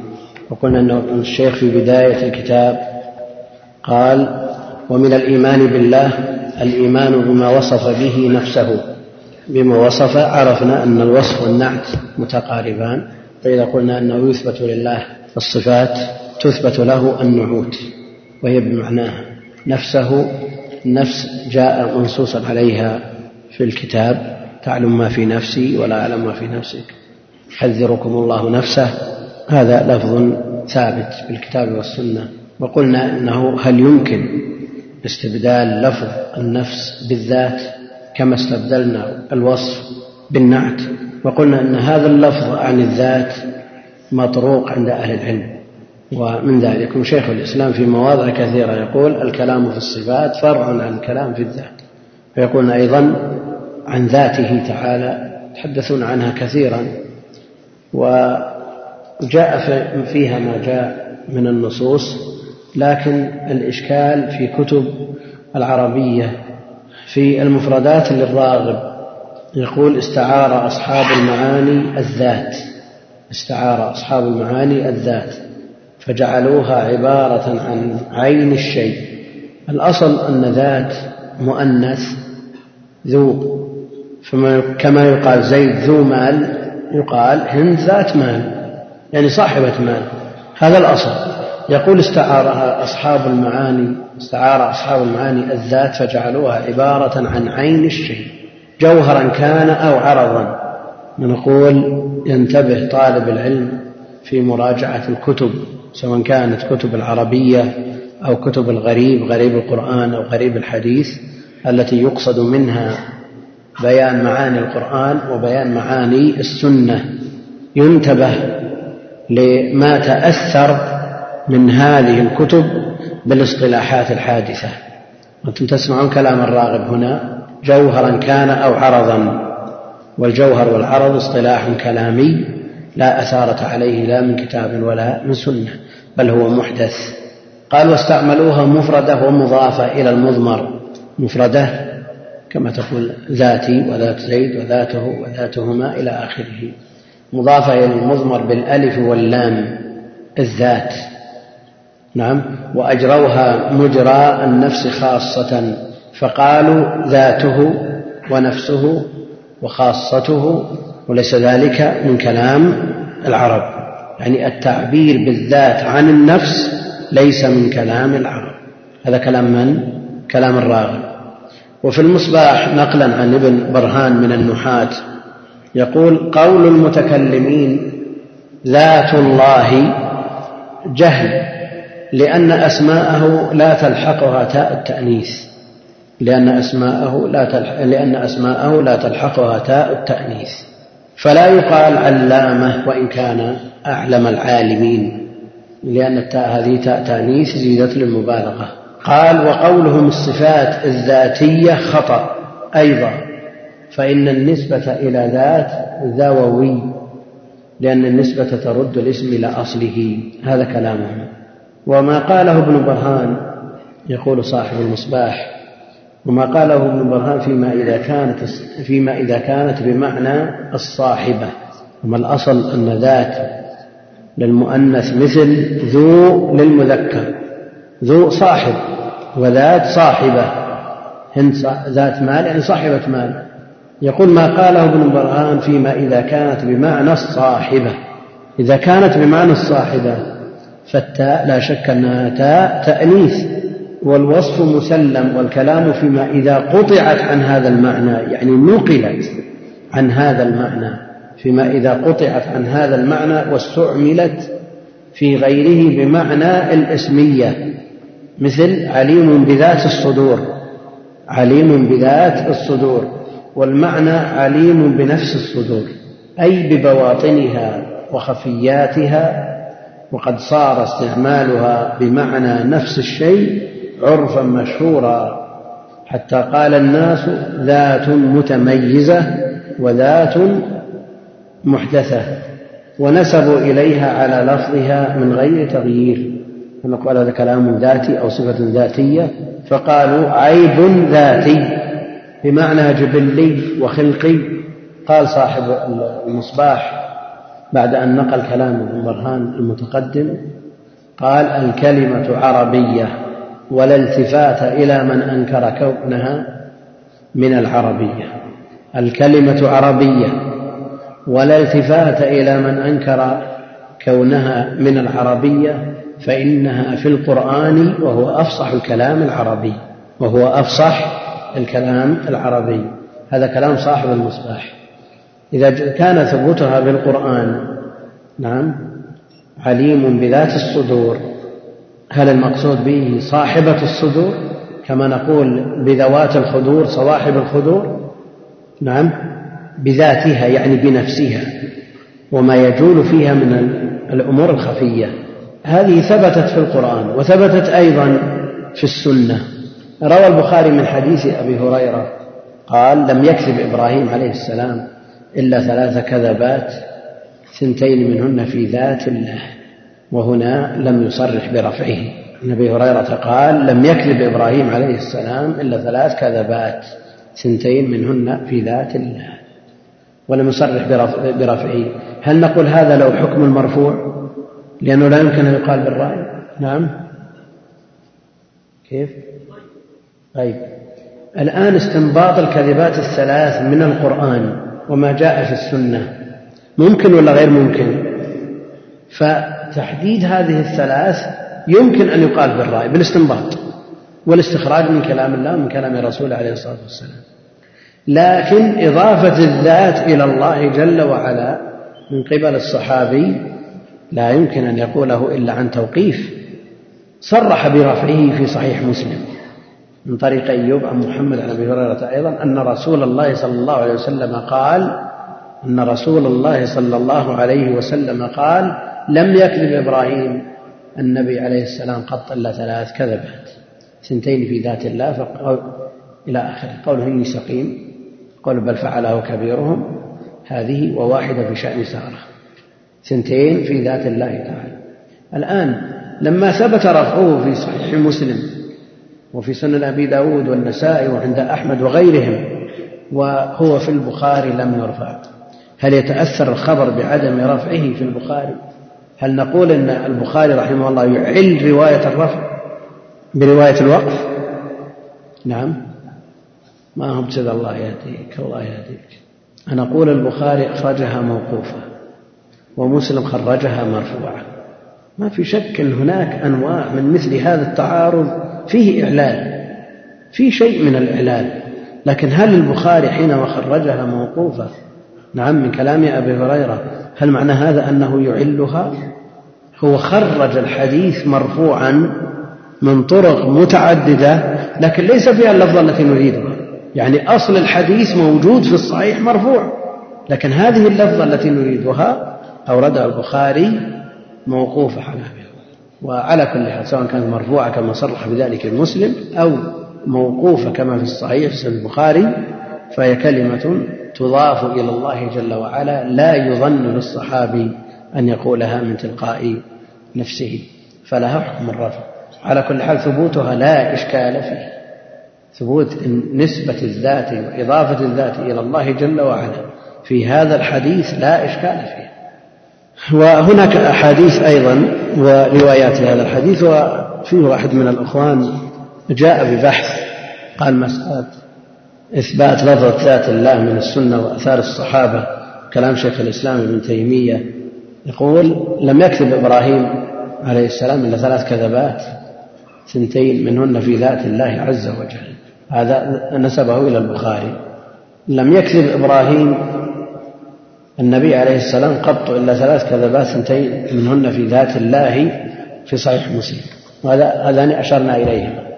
[SPEAKER 2] وقلنا أن الشيخ في بداية الكتاب قال ومن الإيمان بالله الإيمان بما وصف به نفسه. بما وصف عرفنا أن الوصف والنعت متقاربان فإذا قلنا أنه يثبت لله الصفات تثبت له النعوت وهي بمعناها نفسه نفس جاء منصوصا عليها في الكتاب تعلم ما في نفسي ولا أعلم ما في نفسك. يحذركم الله نفسه. هذا لفظ ثابت بالكتاب والسنة. وقلنا إنه هل يمكن استبدال لفظ النفس بالذات كما استبدلنا الوصف بالنعت؟ وقلنا إن هذا اللفظ عن الذات مطروق عند أهل العلم. ومن ذلك شيخ الإسلام في مواضع كثيرة يقول الكلام في الصفات فرع عن الكلام في الذات. فيقولون أيضا عن ذاته تعالى يتحدثون عنها كثيرا وجاء فيها ما جاء من النصوص لكن الإشكال في كتب العربية في المفردات للراغب. يقول استعار أصحاب المعاني الذات. استعار أصحاب المعاني الذات. فجعلوها عبارة عن عين الشيء. الأصل أن ذات مؤنث ذو فما كما يقال زيد ذو مال يقال هند ذات مال يعني صاحبة مال. هذا الأصل. يقول استعارها أصحاب المعاني استعار أصحاب المعاني الذات فجعلوها عبارة عن عين الشيء. جوهرا كان أو عرضا. ونقول ينتبه طالب العلم في مراجعة الكتب. سواء كانت كتب العربية أو كتب الغريب غريب القرآن أو غريب الحديث التي يقصد منها بيان معاني القرآن وبيان معاني السنة. ينتبه لما تأثر من هذه الكتب بالاصطلاحات الحادثة. وأنتم تسمعون كلام الراغب هنا جوهرا كان أو عرضا. والجوهر والعرض اصطلاح كلامي. لا أثارة عليه لا من كتاب ولا من سنة بل هو محدث. قال واستعملوها مفردة ومضافة إلى المضمر. مفردة كما تقول ذاتي وذات زيد وذاته وذاتهما إلى آخره. مضافة إلى المضمر بالألف واللام الذات. نعم. وأجروها مجرى النفس خاصة فقالوا ذاته ونفسه وخاصته وليس ذلك من كلام العرب. يعني التعبير بالذات عن النفس ليس من كلام العرب. هذا كلام من؟ كلام الراغب. وفي المصباح نقلا عن ابن برهان من النحاة يقول قول المتكلمين ذات الله جهل لأن أسماءه لا تلحقها تاء التأنيث. لأن أسماءه لا لأن أسماءه لا تلحقها تاء التأنيث. فلا يقال علامة وإن كان أعلم العالمين لأن التاء هذه تاء تأنيث زيدت للمبالغة. قال وقولهم الصفات الذاتية خطأ أيضا فإن النسبة إلى ذات ذووي لأن النسبة ترد الاسم إلى أصله. هذا كلامهم. وما قاله ابن برهان يقول صاحب المصباح وما قاله ابن برهان فيما إذا كانت فيما إذا كانت بمعنى الصاحبة. وما الأصل أن ذات للمؤنث مثل ذو للمذكر. ذو صاحب وذات صاحبة. هند ذات مال يعني صاحبة مال. يقول ما قاله ابن برهان فيما إذا كانت بمعنى الصاحبة. إذا كانت بمعنى الصاحبة فالتاء لا شك أنها تاء تأنيث. والوصف مسلم والكلام فيما إذا قطعت عن هذا المعنى يعني نقلت عن هذا المعنى فيما إذا قطعت عن هذا المعنى واستعملت في غيره بمعنى الاسمية. مثل عليم بذات الصدور عليم بذات الصدور والمعنى عليم بنفس الصدور أي ببواطنها وخفياتها وقد صار استعمالها بمعنى نفس الشيء عرفا مشهورا حتى قال الناس ذات متميزة وذات محدثة ونسبوا إليها على لفظها من غير تغيير. فنقول هذا كلام ذاتي أو صفة ذاتية فقالوا عيب ذاتي بمعنى جبلي وخلقي. قال صاحب المصباح بعد أن نقل كلام ابن برهان المتقدم قال الكلمة عربية. ولا التفات إلى من أنكر كونها من العربية. الكلمة عربية. ولا التفات إلى من أنكر كونها من العربية فإنها في القرآن وهو أفصح الكلام العربي وهو أفصح الكلام العربي. هذا كلام صاحب المصباح. إذا كان ثبوتها بالقرآن نعم عليم بذات الصدور هل المقصود به صاحبة الصدور؟ كما نقول بذوات الخدور صواحب الخدور؟ نعم بذاتها يعني بنفسها وما يجول فيها من الأمور الخفية. هذه ثبتت في القرآن وثبتت أيضا في السنة. روى البخاري من حديث أبي هريرة قال لم يكذب إبراهيم عليه السلام إلا ثلاث كذبات ثنتين منهن في ذات الله. وهنا لم يصرح برفعه. عن ابي هريرة قال لم يكذب إبراهيم عليه السلام إلا ثلاث كذبات ثنتين منهن في ذات الله. ولم يصرح برفعه. هل نقول هذا لو حكم المرفوع؟ لأنه لا يمكن أن يقال بالرأي. نعم. كيف؟ طيب. الآن استنباط الكذبات الثلاث من القرآن وما جاء في السنة ممكن ولا غير ممكن؟ فتحديد هذه الثلاث يمكن أن يقال بالرأي بالاستنباط والاستخراج من كلام الله ومن كلام رسوله عليه الصلاة والسلام. لكن إضافة الذات إلى الله جل وعلا من قبل الصحابي لا يمكن أن يقوله إلا عن توقيف. صرح برفعه في صحيح مسلم من طريق أيوب عن محمد عن أبي هريرة أيضا أن رسول الله صلى الله عليه وسلم قال أن رسول الله صلى الله عليه وسلم قال لم يكذب إبراهيم النبي عليه السلام قط إلا ثلاث كذبات. سنتين في ذات الله فقال إلى آخره قوله إني سقيم قول بل فعله كبيرهم هذه وواحدة في شأن سارة. سنتين في ذات الله تعالى. الآن لما ثبت رفعه في صحيح مسلم وفي سنن أبي داود والنسائي وعند أحمد وغيرهم وهو في البخاري لم يرفع هل يتأثر الخبر بعدم رفعه في البخاري؟ هل نقول إن البخاري رحمه الله يعل رواية الرفع برواية الوقف؟ نعم. ما هم كذا الله يهديك الله يهديك. أنا أقول البخاري أخرجها موقوفة ومسلم خرجها مرفوعة. ما في شك أن هناك أنواع من مثل هذا التعارض فيه إعلال في شيء من الإعلال. لكن هل البخاري حينما خرجها موقوفة نعم من كلام أبي هريرة. هل معنى هذا أنه يعلها؟ هو خرج الحديث مرفوعا من طرق متعددة لكن ليس فيها اللفظة التي نريدها. يعني أصل الحديث موجود في الصحيح مرفوع لكن هذه اللفظة التي نريدها أوردها البخاري موقوفة على وعلى كل حال سواء كانت مرفوعة كما صرح بذلك المسلم أو موقوفة كما في الصحيح في البخاري فهي كلمة تضاف إلى الله جل وعلا لا يظن للصحابي أن يقولها من تلقاء نفسه فلها حكم الرفع. على كل حال ثبوتها لا إشكال فيه. ثبوت نسبة الذات وإضافة الذات إلى الله جل وعلا في هذا الحديث لا إشكال فيه. وهناك أحاديث أيضا وروايات هذا الحديث وفيه واحد من الأخوان جاء ببحث قال مسألة إثبات لفظة ذات الله من السنة وأثار الصحابة كلام شيخ الإسلام ابن تيمية يقول لم يكتب إبراهيم عليه السلام إلا ثلاث كذبات ثنتين منهن في ذات الله عز وجل. هذا نسبه إلى البخاري. لم يكذب إبراهيم النبي عليه السلام قط إلا ثلاث كذبات ثنتين منهن في ذات الله في صحيح مسلم. وهذا هذان أشرنا إليهما.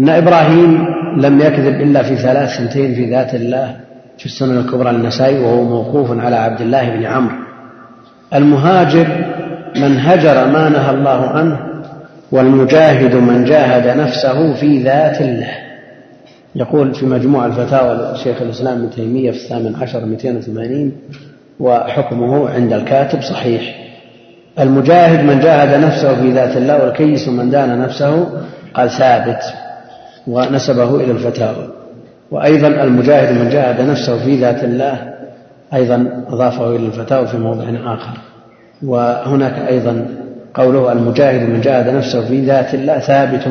[SPEAKER 2] أن إبراهيم لم يكذب إلا في ثلاث ثنتين في ذات الله في السنن الكبرى للنسائي وهو موقوف على عبد الله بن عمرو. المهاجر من هجر ما نهى الله عنه والمجاهد من جاهد نفسه في ذات الله. يقول في مجموع الفتاوى لشيخ الإسلام ابن تيمية في الثامن عشر 280 وحكمه عند الكاتب صحيح. المجاهد من جاهد نفسه في ذات الله والكيس من دان نفسه قال ثابت. ونسبه إلى الفتاوى. وأيضا المجاهد من جاهد نفسه في ذات الله أيضا أضافه إلى الفتاوى في موضع آخر. وهناك أيضا قوله المجاهد من جاهد نفسه في ذات الله ثابت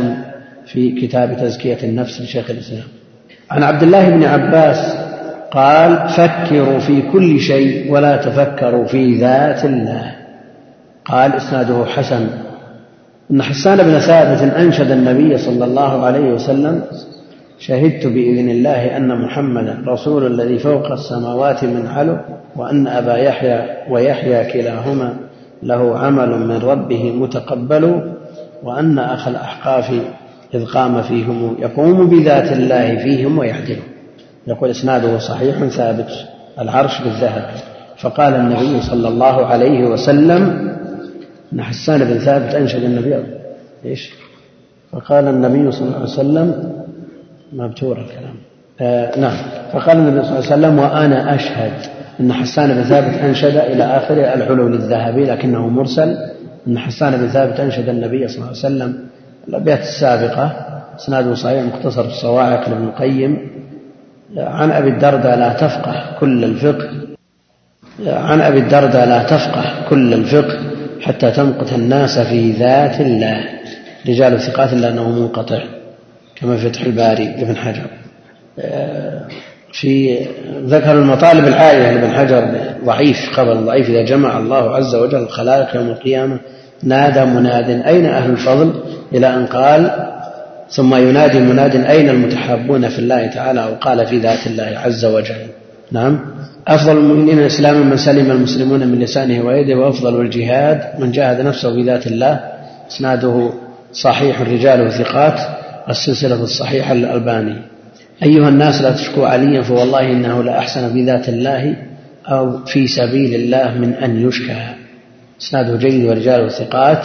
[SPEAKER 2] في كتاب تزكية النفس لشيخ الإسلام. عن عبد الله بن عباس قال فكروا في كل شيء ولا تفكروا في ذات الله. قال إسناده حسن أن حسان بن ثابت أنشد النبي صلى الله عليه وسلم شهدت بإذن الله أن محمدا رسول الذي فوق السماوات من علو وأن أبا يحيى ويحيى كلاهما له عمل من ربه متقبل وأن أخ الأحقاف إذ قام فيهم يقوم بذات الله فيهم ويعدل يقول إسناده صحيح ثابت العرش بالذهب. فقال النبي صلى الله عليه وسلم أن حسان بن ثابت أنشد النبي. إيش؟ فقال النبي صلى الله عليه وسلم مبتور الكلام. آه نعم. فقال النبي صلى الله عليه وسلم وأنا أشهد أن حسان بن ثابت أنشد إلى آخر الحلول الذهبي لكنه مرسل أن حسان بن ثابت أنشد النبي صلى الله عليه وسلم. الأبيات السابقة إسناده صحيح مختصر الصواعق لابن القيم. عن أبي الدرداء لا تفقه كل الفقه. عن أبي الدرداء لا تفقه كل الفقه. حتى تمقت الناس في ذات الله. رجال ثقات لأنه منقطع كما في فتح الباري لابن حجر. في ذكر المطالب العالية لابن حجر ضعيف خبر ضعيف إذا جمع الله عز وجل الخلائق يوم القيامة. نادى مناد أين أهل الفضل؟ إلى أن قال ثم ينادي مناد أين المتحابون في الله تعالى؟ أو قال في ذات الله عز وجل. نعم. أفضل المؤمنين إسلاما من سلم المسلمون من لسانه ويده وأفضل الجهاد من جاهد نفسه في ذات الله. إسناده صحيح الرجال وثقات السلسلة الصحيحة للألباني أيها الناس لا تشكوا عليا فوالله إنه لأحسن في ذات الله أو في سبيل الله من أن يشكى. إسناده جيد ورجاله ثقات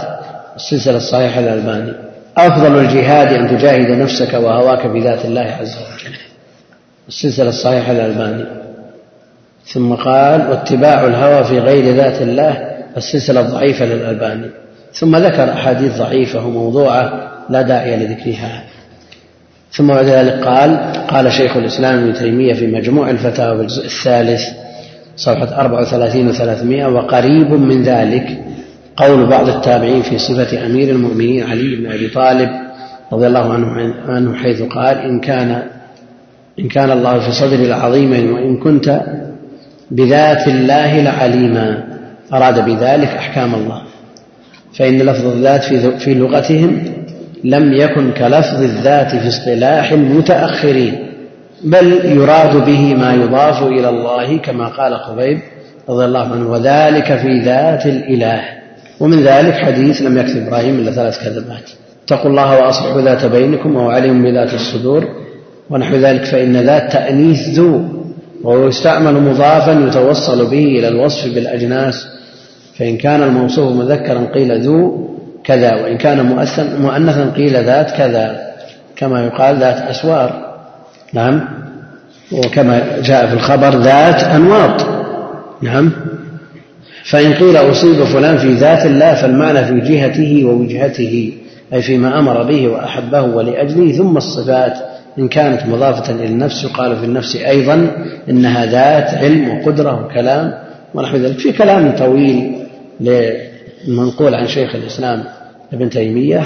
[SPEAKER 2] السلسلة الصحيحة للألباني أفضل الجهاد أن تجاهد نفسك وهواك بذات الله عز وجل. السلسلة الصحيحة للألباني ثم قال واتباع الهوى في غير ذات الله السلسلة الضعيفة للألباني. ثم ذكر أحاديث ضعيفة وموضوعة لا داعي لذكرها. ثم بعد ذلك قال قال شيخ الإسلام ابن تيمية في مجموع الفتاوى الجزء الثالث صفحة 34 و300 وقريب من ذلك قول بعض التابعين في صفة أمير المؤمنين علي بن أبي طالب رضي الله عنه, عنه حيث قال إن كان إن كان الله في صدري لعظيما وإن كنت بذات الله لعليما. أراد بذلك أحكام الله. فإن لفظ الذات في لغتهم لم يكن كلفظ الذات في اصطلاح المتأخرين بل يراد به ما يضاف إلى الله كما قال خبيب رضي الله عنه وذلك في ذات الإله. ومن ذلك حديث لم يكتب إبراهيم إلا ثلاث كذبات. اتقوا الله وأصلحوا ذات بينكم وهو عليم بذات الصدور ونحو ذلك فإن ذات تأنيث ذو وهو يستعمل مضافا يتوصل به إلى الوصف بالأجناس فإن كان الموصوف مذكرا قيل ذو كذا وإن كان مؤنثا قيل ذات كذا كما يقال ذات أسوار. نعم. وكما جاء في الخبر ذات أنواط. نعم. فإن قيل أصيب فلان في ذات الله فالمعنى في جهته ووجهته أي فيما أمر به وأحبه ولأجله ثم الصفات. إن كانت مضافة إلى النفس يقال في النفس أيضا إنها ذات علم وقدرة وكلام ونحو ذلك. في كلام طويل للمنقول عن شيخ الإسلام ابن تيمية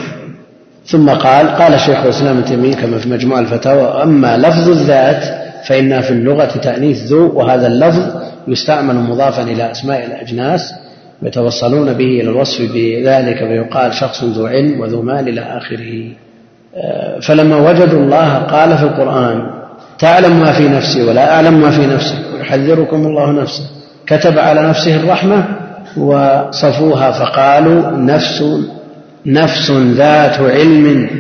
[SPEAKER 2] ثم قال قال شيخ الإسلام ابن تيمية كما في مجموع الفتاوى أما لفظ الذات فإنها في اللغة تأنيث ذو وهذا اللفظ يستعمل مضافا إلى أسماء الأجناس يتوصلون به إلى الوصف بذلك فيقال شخص ذو علم وذو مال إلى آخره. فلما وجدوا الله قال في القرآن تعلم ما في نفسي ولا أعلم ما في نفسك ويحذركم الله نفسه. كتب على نفسه الرحمة وصفوها فقالوا نفس نفس ذات علم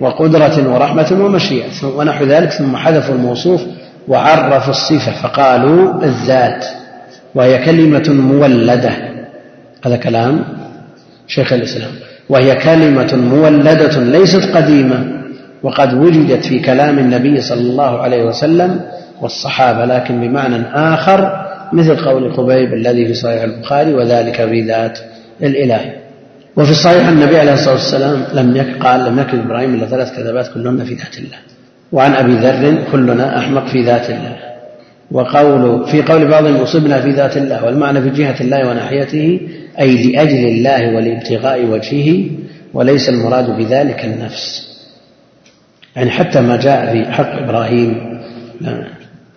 [SPEAKER 2] وقدرة ورحمة ومشيئة. ونحو ذلك ثم حذفوا الموصوف وعرفوا الصفة فقالوا الذات وهي كلمة مولدة. هذا كلام شيخ الإسلام. وهي كلمة مولدة ليست قديمة وقد وجدت في كلام النبي صلى الله عليه وسلم والصحابة لكن بمعنى آخر مثل قول خبيب الذي في صحيح البخاري وذلك في ذات الإله. وفي الصحيح النبي عليه الصلاة والسلام لم قال لم يكن إبراهيم إلا ثلاث كذبات كلهن في ذات الله. وعن أبي ذر كلنا أحمق في ذات الله. وقول في قول بعضهم أصبنا في ذات الله والمعنى في جهة الله وناحيته أي لأجل الله ولابتغاء وجهه وليس المراد بذلك النفس. يعني حتى ما جاء في حق إبراهيم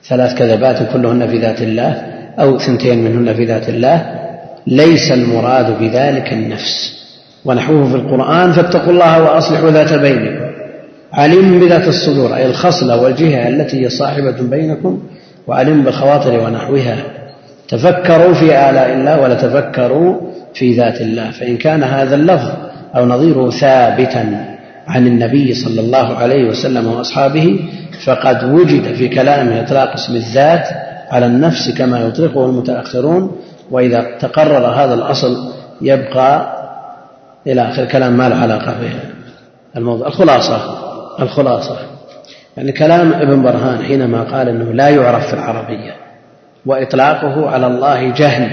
[SPEAKER 2] ثلاث كذبات كلهن في ذات الله أو ثنتين منهن في ذات الله ليس المراد بذلك النفس. ونحوه في القرآن فاتقوا الله وأصلحوا ذات بينكم. عليم بذات الصدور أي الخصلة والجهة التي هي صاحبة بينكم وعليم بالخواطر ونحوها. تفكروا في آلاء الله ولا تفكروا في ذات الله. فإن كان هذا اللفظ أو نظيره ثابتا عن النبي صلى الله عليه وسلم وأصحابه فقد وجد في كلامه إطلاق اسم الذات على النفس كما يطلقه المتأخرون وإذا تقرر هذا الأصل يبقى إلى آخر كلام ما له علاقة به الموضوع الخلاصة الخلاصة. يعني كلام ابن برهان حينما قال أنه لا يعرف في العربية وإطلاقه على الله جهل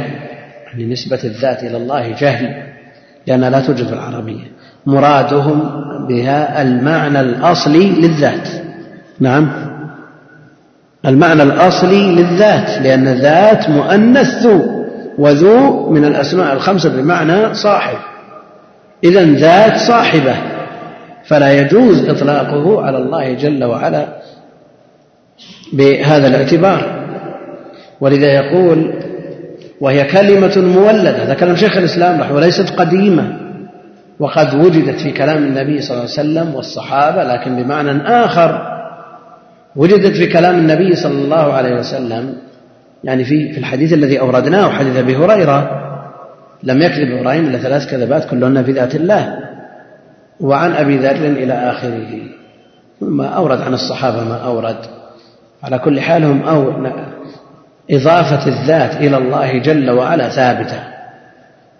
[SPEAKER 2] يعني نسبة الذات إلى الله جهل لأنها لا توجد في العربية. مرادهم بها المعنى الأصلي للذات. نعم. المعنى الأصلي للذات لأن الذات مؤنث ذو وذو من الأسماء الخمسة بمعنى صاحب. إذا ذات صاحبة فلا يجوز إطلاقه على الله جل وعلا بهذا الاعتبار. ولذا يقول وهي كلمة مولدة هذا كلام شيخ الإسلام رحمه وليست قديمة. وقد وجدت في كلام النبي صلى الله عليه وسلم والصحابة لكن بمعنى آخر وجدت في كلام النبي صلى الله عليه وسلم يعني في في الحديث الذي أوردناه حديث أبي هريرة لم يكذب إبراهيم إلا ثلاث كذبات كلهن في ذات الله وعن أبي ذر إلى آخره. ما أورد عن الصحابة ما أورد. على كل حال هم أو إضافة الذات إلى الله جل وعلا ثابتة.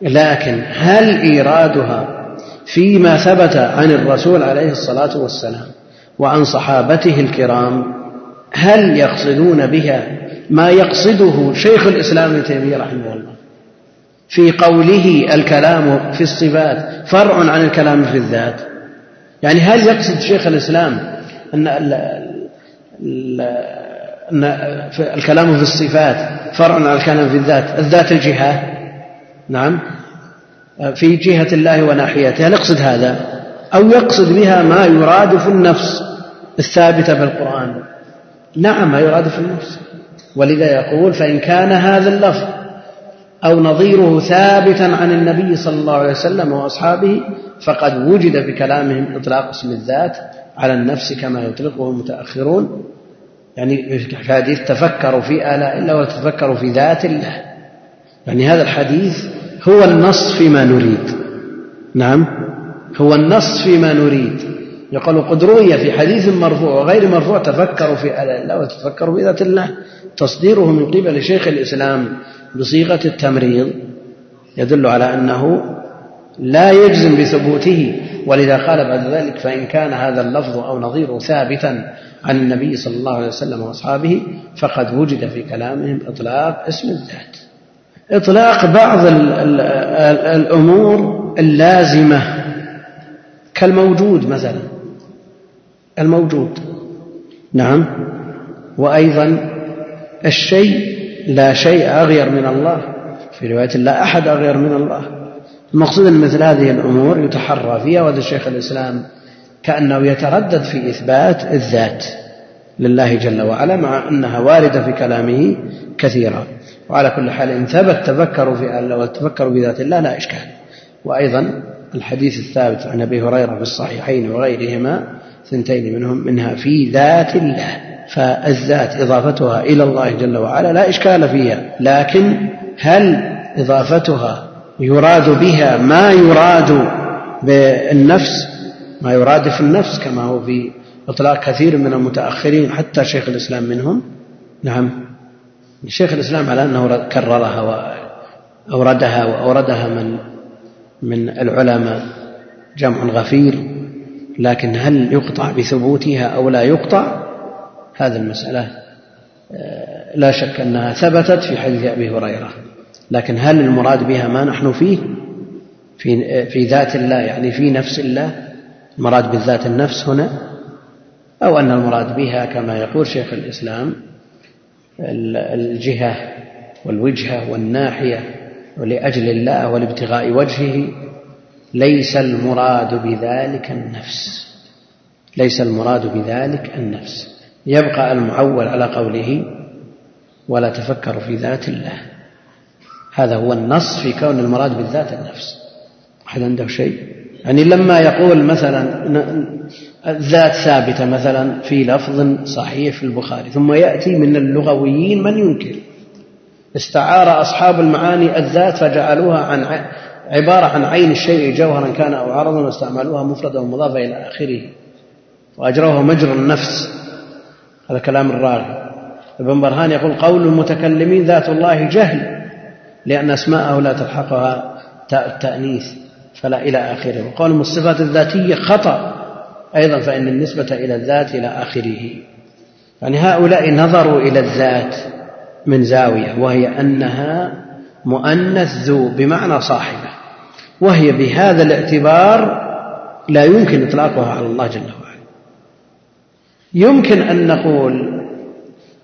[SPEAKER 2] لكن هل إيرادها فيما ثبت عن الرسول عليه الصلاة والسلام وعن صحابته الكرام هل يقصدون بها ما يقصده شيخ الإسلام ابن تيمية رحمه الله؟ في قوله الكلام في الصفات فرع عن الكلام في الذات. يعني هل يقصد شيخ الإسلام أن أن الكلام في الصفات فرع عن الكلام في الذات. الذات الجهة نعم. في جهة الله وناحيته. هل يقصد هذا؟ أو يقصد بها ما يراد في النفس الثابتة في القرآن نعم ما يراد في النفس. ولذا يقول فإن كان هذا اللفظ أو نظيره ثابتا عن النبي صلى الله عليه وسلم وأصحابه فقد وجد في كلامهم إطلاق اسم الذات على النفس كما يطلقه المتأخرون يعني في حديث تفكروا في آلاء الله وتفكروا في ذات الله. يعني هذا الحديث هو النص فيما نريد. نعم. هو النص فيما نريد. يقول قد روي في حديث مرفوع وغير مرفوع تفكروا في آلاء الله وتفكروا في ذات الله. تصديره من قبل شيخ الإسلام بصيغة التمريض يدل على أنه لا يجزم بثبوته ولذا قال بعد ذلك فإن كان هذا اللفظ أو نظيره ثابتا عن النبي صلى الله عليه وسلم وأصحابه فقد وجد في كلامهم إطلاق اسم الذات. إطلاق بعض الأمور اللازمة كالموجود مثلا. الموجود. نعم. وأيضا الشيء لا شيء أغير من الله. في رواية لا أحد أغير من الله. المقصود أن مثل هذه الأمور يتحرى فيها وهذا الشيخ الإسلام كأنه يتردد في إثبات الذات لله جل وعلا مع أنها واردة في كلامه كثيرا. وعلى كل حال إن ثبت تفكروا في وتفكروا بذات الله لا إشكال. وأيضا الحديث الثابت عن أبي هريرة في الصحيحين وغيرهما ثنتين منهم منها في ذات الله فالذات إضافتها إلى الله جل وعلا لا إشكال فيها. لكن هل إضافتها يراد بها ما يراد بالنفس ما يراد في النفس كما هو في إطلاق كثير من المتأخرين حتى شيخ الإسلام منهم. نعم. شيخ الإسلام على أنه كررها وأوردها وأوردها من من العلماء. جمع غفير. لكن هل يقطع بثبوتها أو لا يقطع؟ هذه المسألة آه، لا شك أنها ثبتت في حديث أبي هريرة. لكن هل المراد بها ما نحن فيه؟ في, في ذات الله يعني في نفس الله؟ المراد بالذات النفس هنا؟ أو أن المراد بها كما يقول شيخ الإسلام الجهة والوجهة والناحية ولأجل الله ولابتغاء وجهه ليس المراد بذلك النفس. ليس المراد بذلك النفس. يبقى المعول على قوله ولا تفكروا في ذات الله. هذا هو النص في كون المراد بالذات النفس. أحد عنده شيء؟ يعني لما يقول مثلا الذات ثابتة مثلا في لفظ صحيح في البخاري ثم يأتي من اللغويين من ينكر؟ استعار أصحاب المعاني الذات فجعلوها عن عبارة عن عين الشيء جوهرا كان أو عرضا واستعملوها مفردة ومضافة إلى آخره. وأجروها مجرى النفس. هذا كلام الراغب ابن برهان يقول قول المتكلمين ذات الله جهل. لأن أسماءه لا تلحقها التأنيث فلا إلى آخره. وقولهم الصفات الذاتية خطأ. أيضا فإن النسبة إلى الذات إلى آخره. يعني هؤلاء نظروا إلى الذات من زاوية وهي أنها مؤنث ذو بمعنى صاحبة وهي بهذا الاعتبار لا يمكن إطلاقها على الله جل وعلا. يمكن أن نقول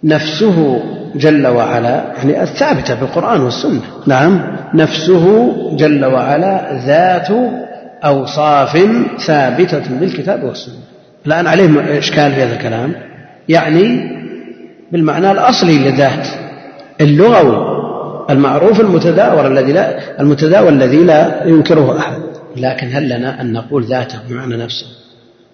[SPEAKER 2] نفسه جل وعلا يعني الثابتة في القرآن والسنة. نعم. نفسه جل وعلا ذات أوصاف ثابتة بالكتاب والسنة. الآن عليه إشكال في هذا الكلام. يعني بالمعنى الأصلي للذات اللغوي المعروف المتداول الذي لا المتداول الذي لا ينكره أحد. لكن هل لنا أن نقول ذاته بمعنى نفسه؟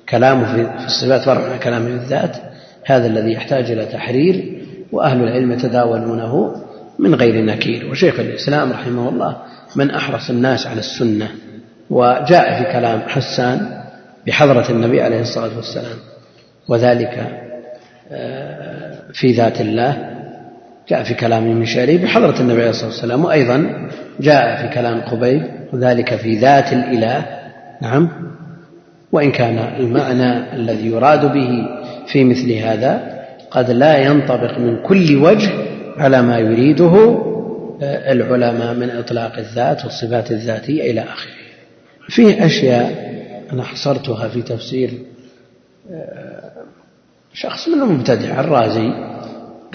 [SPEAKER 2] كلامه في الصفات فرع عن كلامه في الذات هذا الذي يحتاج إلى تحرير وأهل العلم يتداولونه من غير نكير. وشيخ الإسلام رحمه الله من أحرص الناس على السنة وجاء في كلام حسان بحضرة النبي عليه الصلاة والسلام وذلك آه، في ذات الله. جاء في كلام المشاري بحضرة النبي عليه الصلاة والسلام وأيضا جاء في كلام قبيل وذلك في ذات الإله. نعم. وإن كان المعنى الذي يراد به في مثل هذا قد لا ينطبق من كل وجه على ما يريده آه، العلماء من إطلاق الذات والصفات الذاتية إلى آخره. فيه أشياء أنا حصرتها في تفسير آه، شخص من المبتدع الرازي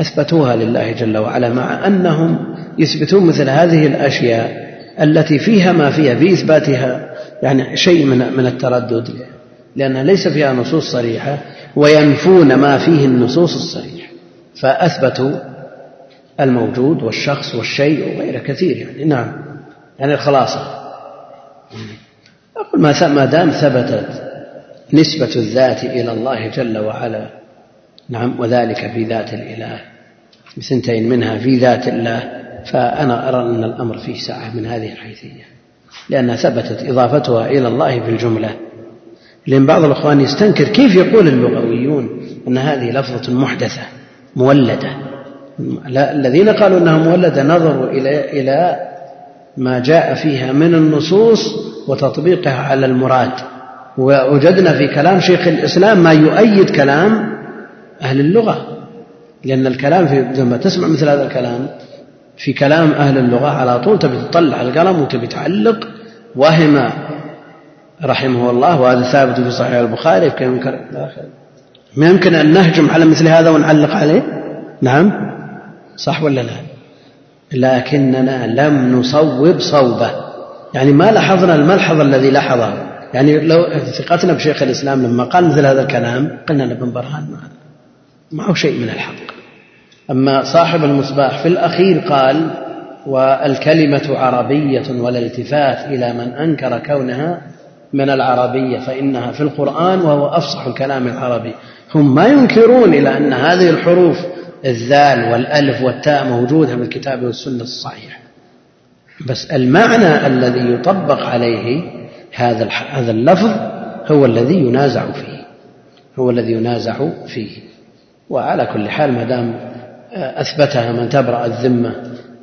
[SPEAKER 2] أثبتوها لله جل وعلا مع أنهم يثبتون مثل هذه الأشياء التي فيها ما فيها في إثباتها يعني شيء من من التردد لأنها ليس فيها نصوص صريحة. وينفون ما فيه النصوص الصريحة فأثبتوا الموجود والشخص والشيء وغيره كثير يعني. نعم. يعني الخلاصة. أقول ما دام ثبتت نسبة الذات إلى الله جل وعلا نعم وذلك في ذات الإله بثنتين منها في ذات الله فأنا أرى أن الأمر فيه ساعة من هذه الحيثية لأنها ثبتت إضافتها إلى الله في الجملة لأن بعض الأخوان يستنكر كيف يقول اللغويون أن هذه لفظة محدثة مولدة. لا الذين قالوا أنها مولدة نظروا إلى إلى ما جاء فيها من النصوص وتطبيقها على المراد. ووجدنا في كلام شيخ الإسلام ما يؤيد كلام أهل اللغة. لأن الكلام في لما تسمع مثل هذا الكلام في كلام أهل اللغة على طول تبي تطلع القلم وتبي تعلق وهم رحمه الله وهذا ثابت في صحيح البخاري كيف يمكن ما يمكن أن نهجم على مثل هذا ونعلق عليه؟ نعم. صح ولا لا؟ لكننا لم نصوب صوبة. يعني ما لاحظنا الملحظ الذي لحظه يعني لو ثقتنا بشيخ الإسلام لما قال مثل هذا الكلام قلنا لابن برهان معه شيء من الحق. أما صاحب المصباح في الأخير قال والكلمة عربية والالتفات إلى من أنكر كونها من العربية فإنها في القرآن وهو أفصح الكلام العربي. هم ما ينكرون إلى أن هذه الحروف الذال والألف والتاء موجودة في الكتاب والسنة الصحيحة. بس المعنى الذي يطبق عليه هذا هذا اللفظ هو الذي ينازع فيه هو الذي ينازع فيه. وعلى كل حال ما دام أثبتها من تبرأ الذمة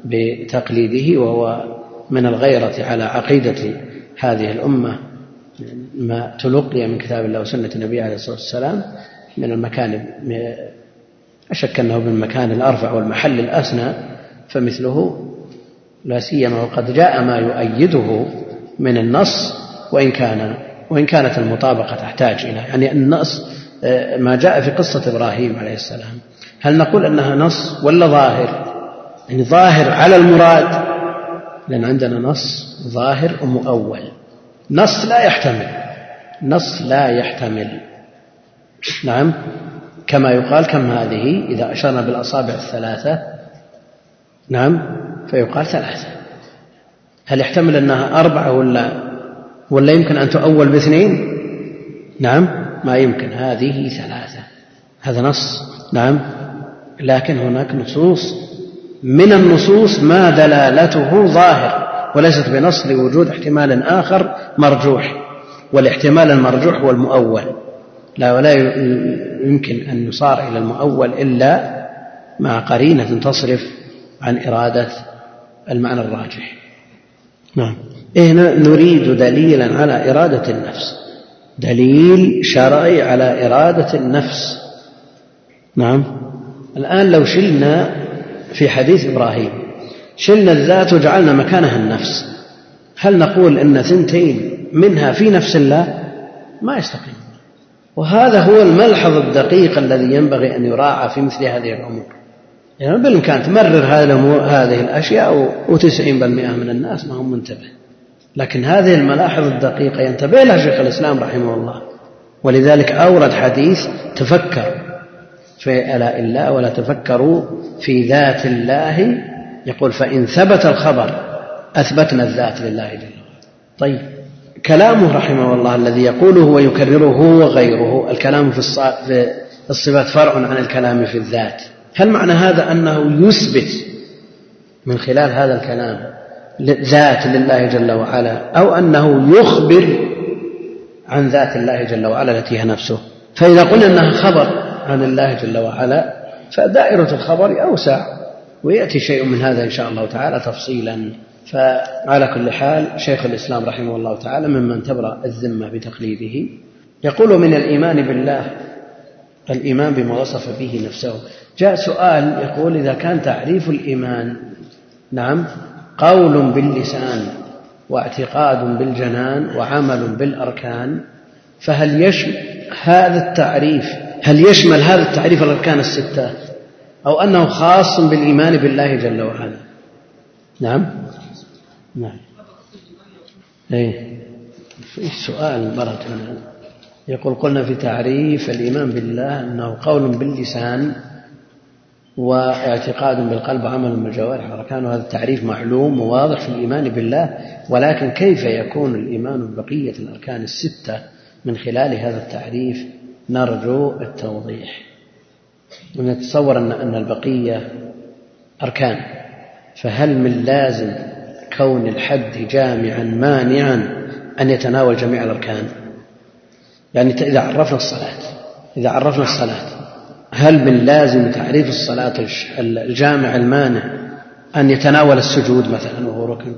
[SPEAKER 2] بتقليده وهو من الغيرة على عقيدة هذه الأمة ما تلقي من كتاب الله وسنة النبي عليه الصلاة والسلام من المكان أشك أنه بالمكان الأرفع والمحل الأسنى فمثله لا سيما وقد جاء ما يؤيده من النص وإن كان وإن كانت المطابقة تحتاج إلى يعني النص ما جاء في قصة إبراهيم عليه السلام. هل نقول أنها نص ولا ظاهر؟ يعني ظاهر على المراد لأن عندنا نص ظاهر ومؤول. نص لا يحتمل. نص لا يحتمل. نعم. كما يقال كم هذه؟ إذا أشرنا بالأصابع الثلاثة. نعم. فيقال ثلاثة. هل يحتمل أنها أربعة ولا ولا يمكن أن تؤول باثنين؟ نعم. ما يمكن. هذه ثلاثة. هذا نص. نعم. لكن هناك نصوص. من النصوص ما دلالته ظاهر. وليست بنص لوجود احتمال آخر مرجوح والاحتمال المرجوح هو المؤول. لا ولا يمكن أن يصار إلى المؤول إلا مع قرينة تصرف عن إرادة المعنى الراجح. نعم. إيه نريد دليلا على إرادة النفس. دليل شرعي على إرادة النفس. نعم. الآن لو شلنا في حديث إبراهيم شلنا الذات وجعلنا مكانها النفس. هل نقول أن ثنتين منها في نفس الله؟ ما يستقيم. وهذا هو الملحظ الدقيق الذي ينبغي أن يراعى في مثل هذه الأمور. يعني بالإمكان تمرر هذه وتسعين بالمئة من الناس ما هم منتبه. لكن هذه الملاحظ الدقيقة ينتبه لها شيخ الإسلام رحمه الله. ولذلك أورد حديث تفكر في آلاء الله ولا تفكروا في ذات الله يقول فإن ثبت الخبر أثبتنا الذات لله جل وعلا. طيب. كلامه رحمه الله الذي يقوله ويكرره هو وغيره الكلام في الصفات فرع عن الكلام في الذات. هل معنى هذا أنه يثبت من خلال هذا الكلام ذات لله جل وعلا أو أنه يخبر عن ذات الله جل وعلا التي هي نفسه؟ فإذا قلنا أنها خبر عن الله جل وعلا فدائرة الخبر أوسع. ويأتي شيء من هذا إن شاء الله تعالى تفصيلا. فعلى كل حال شيخ الإسلام رحمه الله تعالى ممن تبرأ الذمة بتقليده يقول من الإيمان بالله الإيمان بما وصف به نفسه. جاء سؤال يقول إذا كان تعريف الإيمان نعم قول باللسان واعتقاد بالجنان وعمل بالأركان فهل يشمل هذا التعريف هل يشمل هذا التعريف الأركان الستة؟ أو أنه خاص بالإيمان بالله جل وعلا. نعم. نعم. في سؤال برد هنا؟ يقول قلنا في تعريف الإيمان بالله أنه قول باللسان واعتقاد بالقلب وعمل بالجوارح. وأركان وهذا التعريف معلوم وواضح في الإيمان بالله ولكن كيف يكون الإيمان ببقية الأركان الستة من خلال هذا التعريف؟ نرجو التوضيح. ونتصور أن أن البقية أركان. فهل من لازم كون الحد جامعا مانعا أن يتناول جميع الأركان؟ يعني إذا عرفنا الصلاة إذا عرفنا الصلاة هل من لازم تعريف الصلاة الجامع المانع أن يتناول السجود مثلا وهو ركن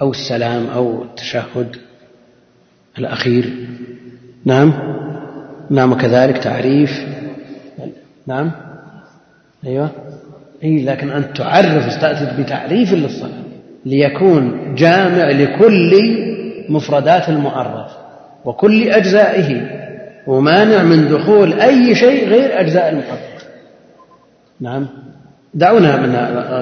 [SPEAKER 2] أو السلام أو التشهد الأخير؟ نعم. نعم كذلك تعريف نعم؟ أيوة. أي لكن أن تعرف استأتت بتعريف للصلاة ليكون جامع لكل مفردات المعرف وكل أجزائه ومانع من دخول أي شيء غير أجزاء المعرف نعم. دعونا من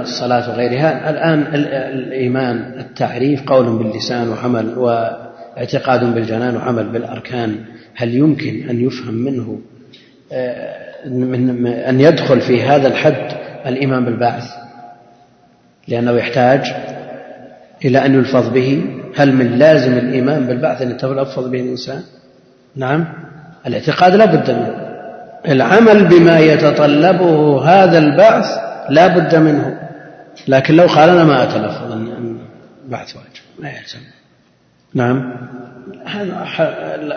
[SPEAKER 2] الصلاة وغيرها. الآن الإيمان التعريف قول باللسان وعمل واعتقاد بالجنان وعمل بالأركان هل يمكن أن يفهم منه؟ آه، من أن يدخل في هذا الحد الإيمان بالبعث لأنه يحتاج إلى أن يلفظ به هل من لازم الإيمان بالبعث أن يتلفظ به الإنسان نعم الاعتقاد لا بد منه العمل بما يتطلبه هذا البعث لا بد منه لكن لو قال أنا ما أتلفظ أن البعث واجب ما يلزم نعم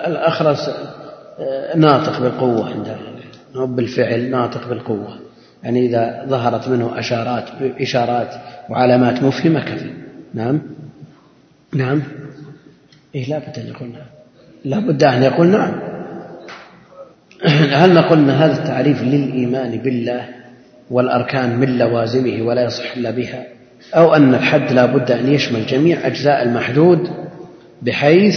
[SPEAKER 2] الأخرس آه، ناطق بالقوة عند بالفعل ناطق بالقوة. يعني إذا ظهرت منه أشارات إشارات وعلامات مفهمة كفي نعم؟ نعم؟ إيه لا بد أن يقول نعم. لا بد أن يقول نعم. هل نقول أن هذا التعريف للإيمان بالله والأركان من لوازمه ولا يصح إلا بها؟ أو أن الحد لا بد أن يشمل جميع أجزاء المحدود بحيث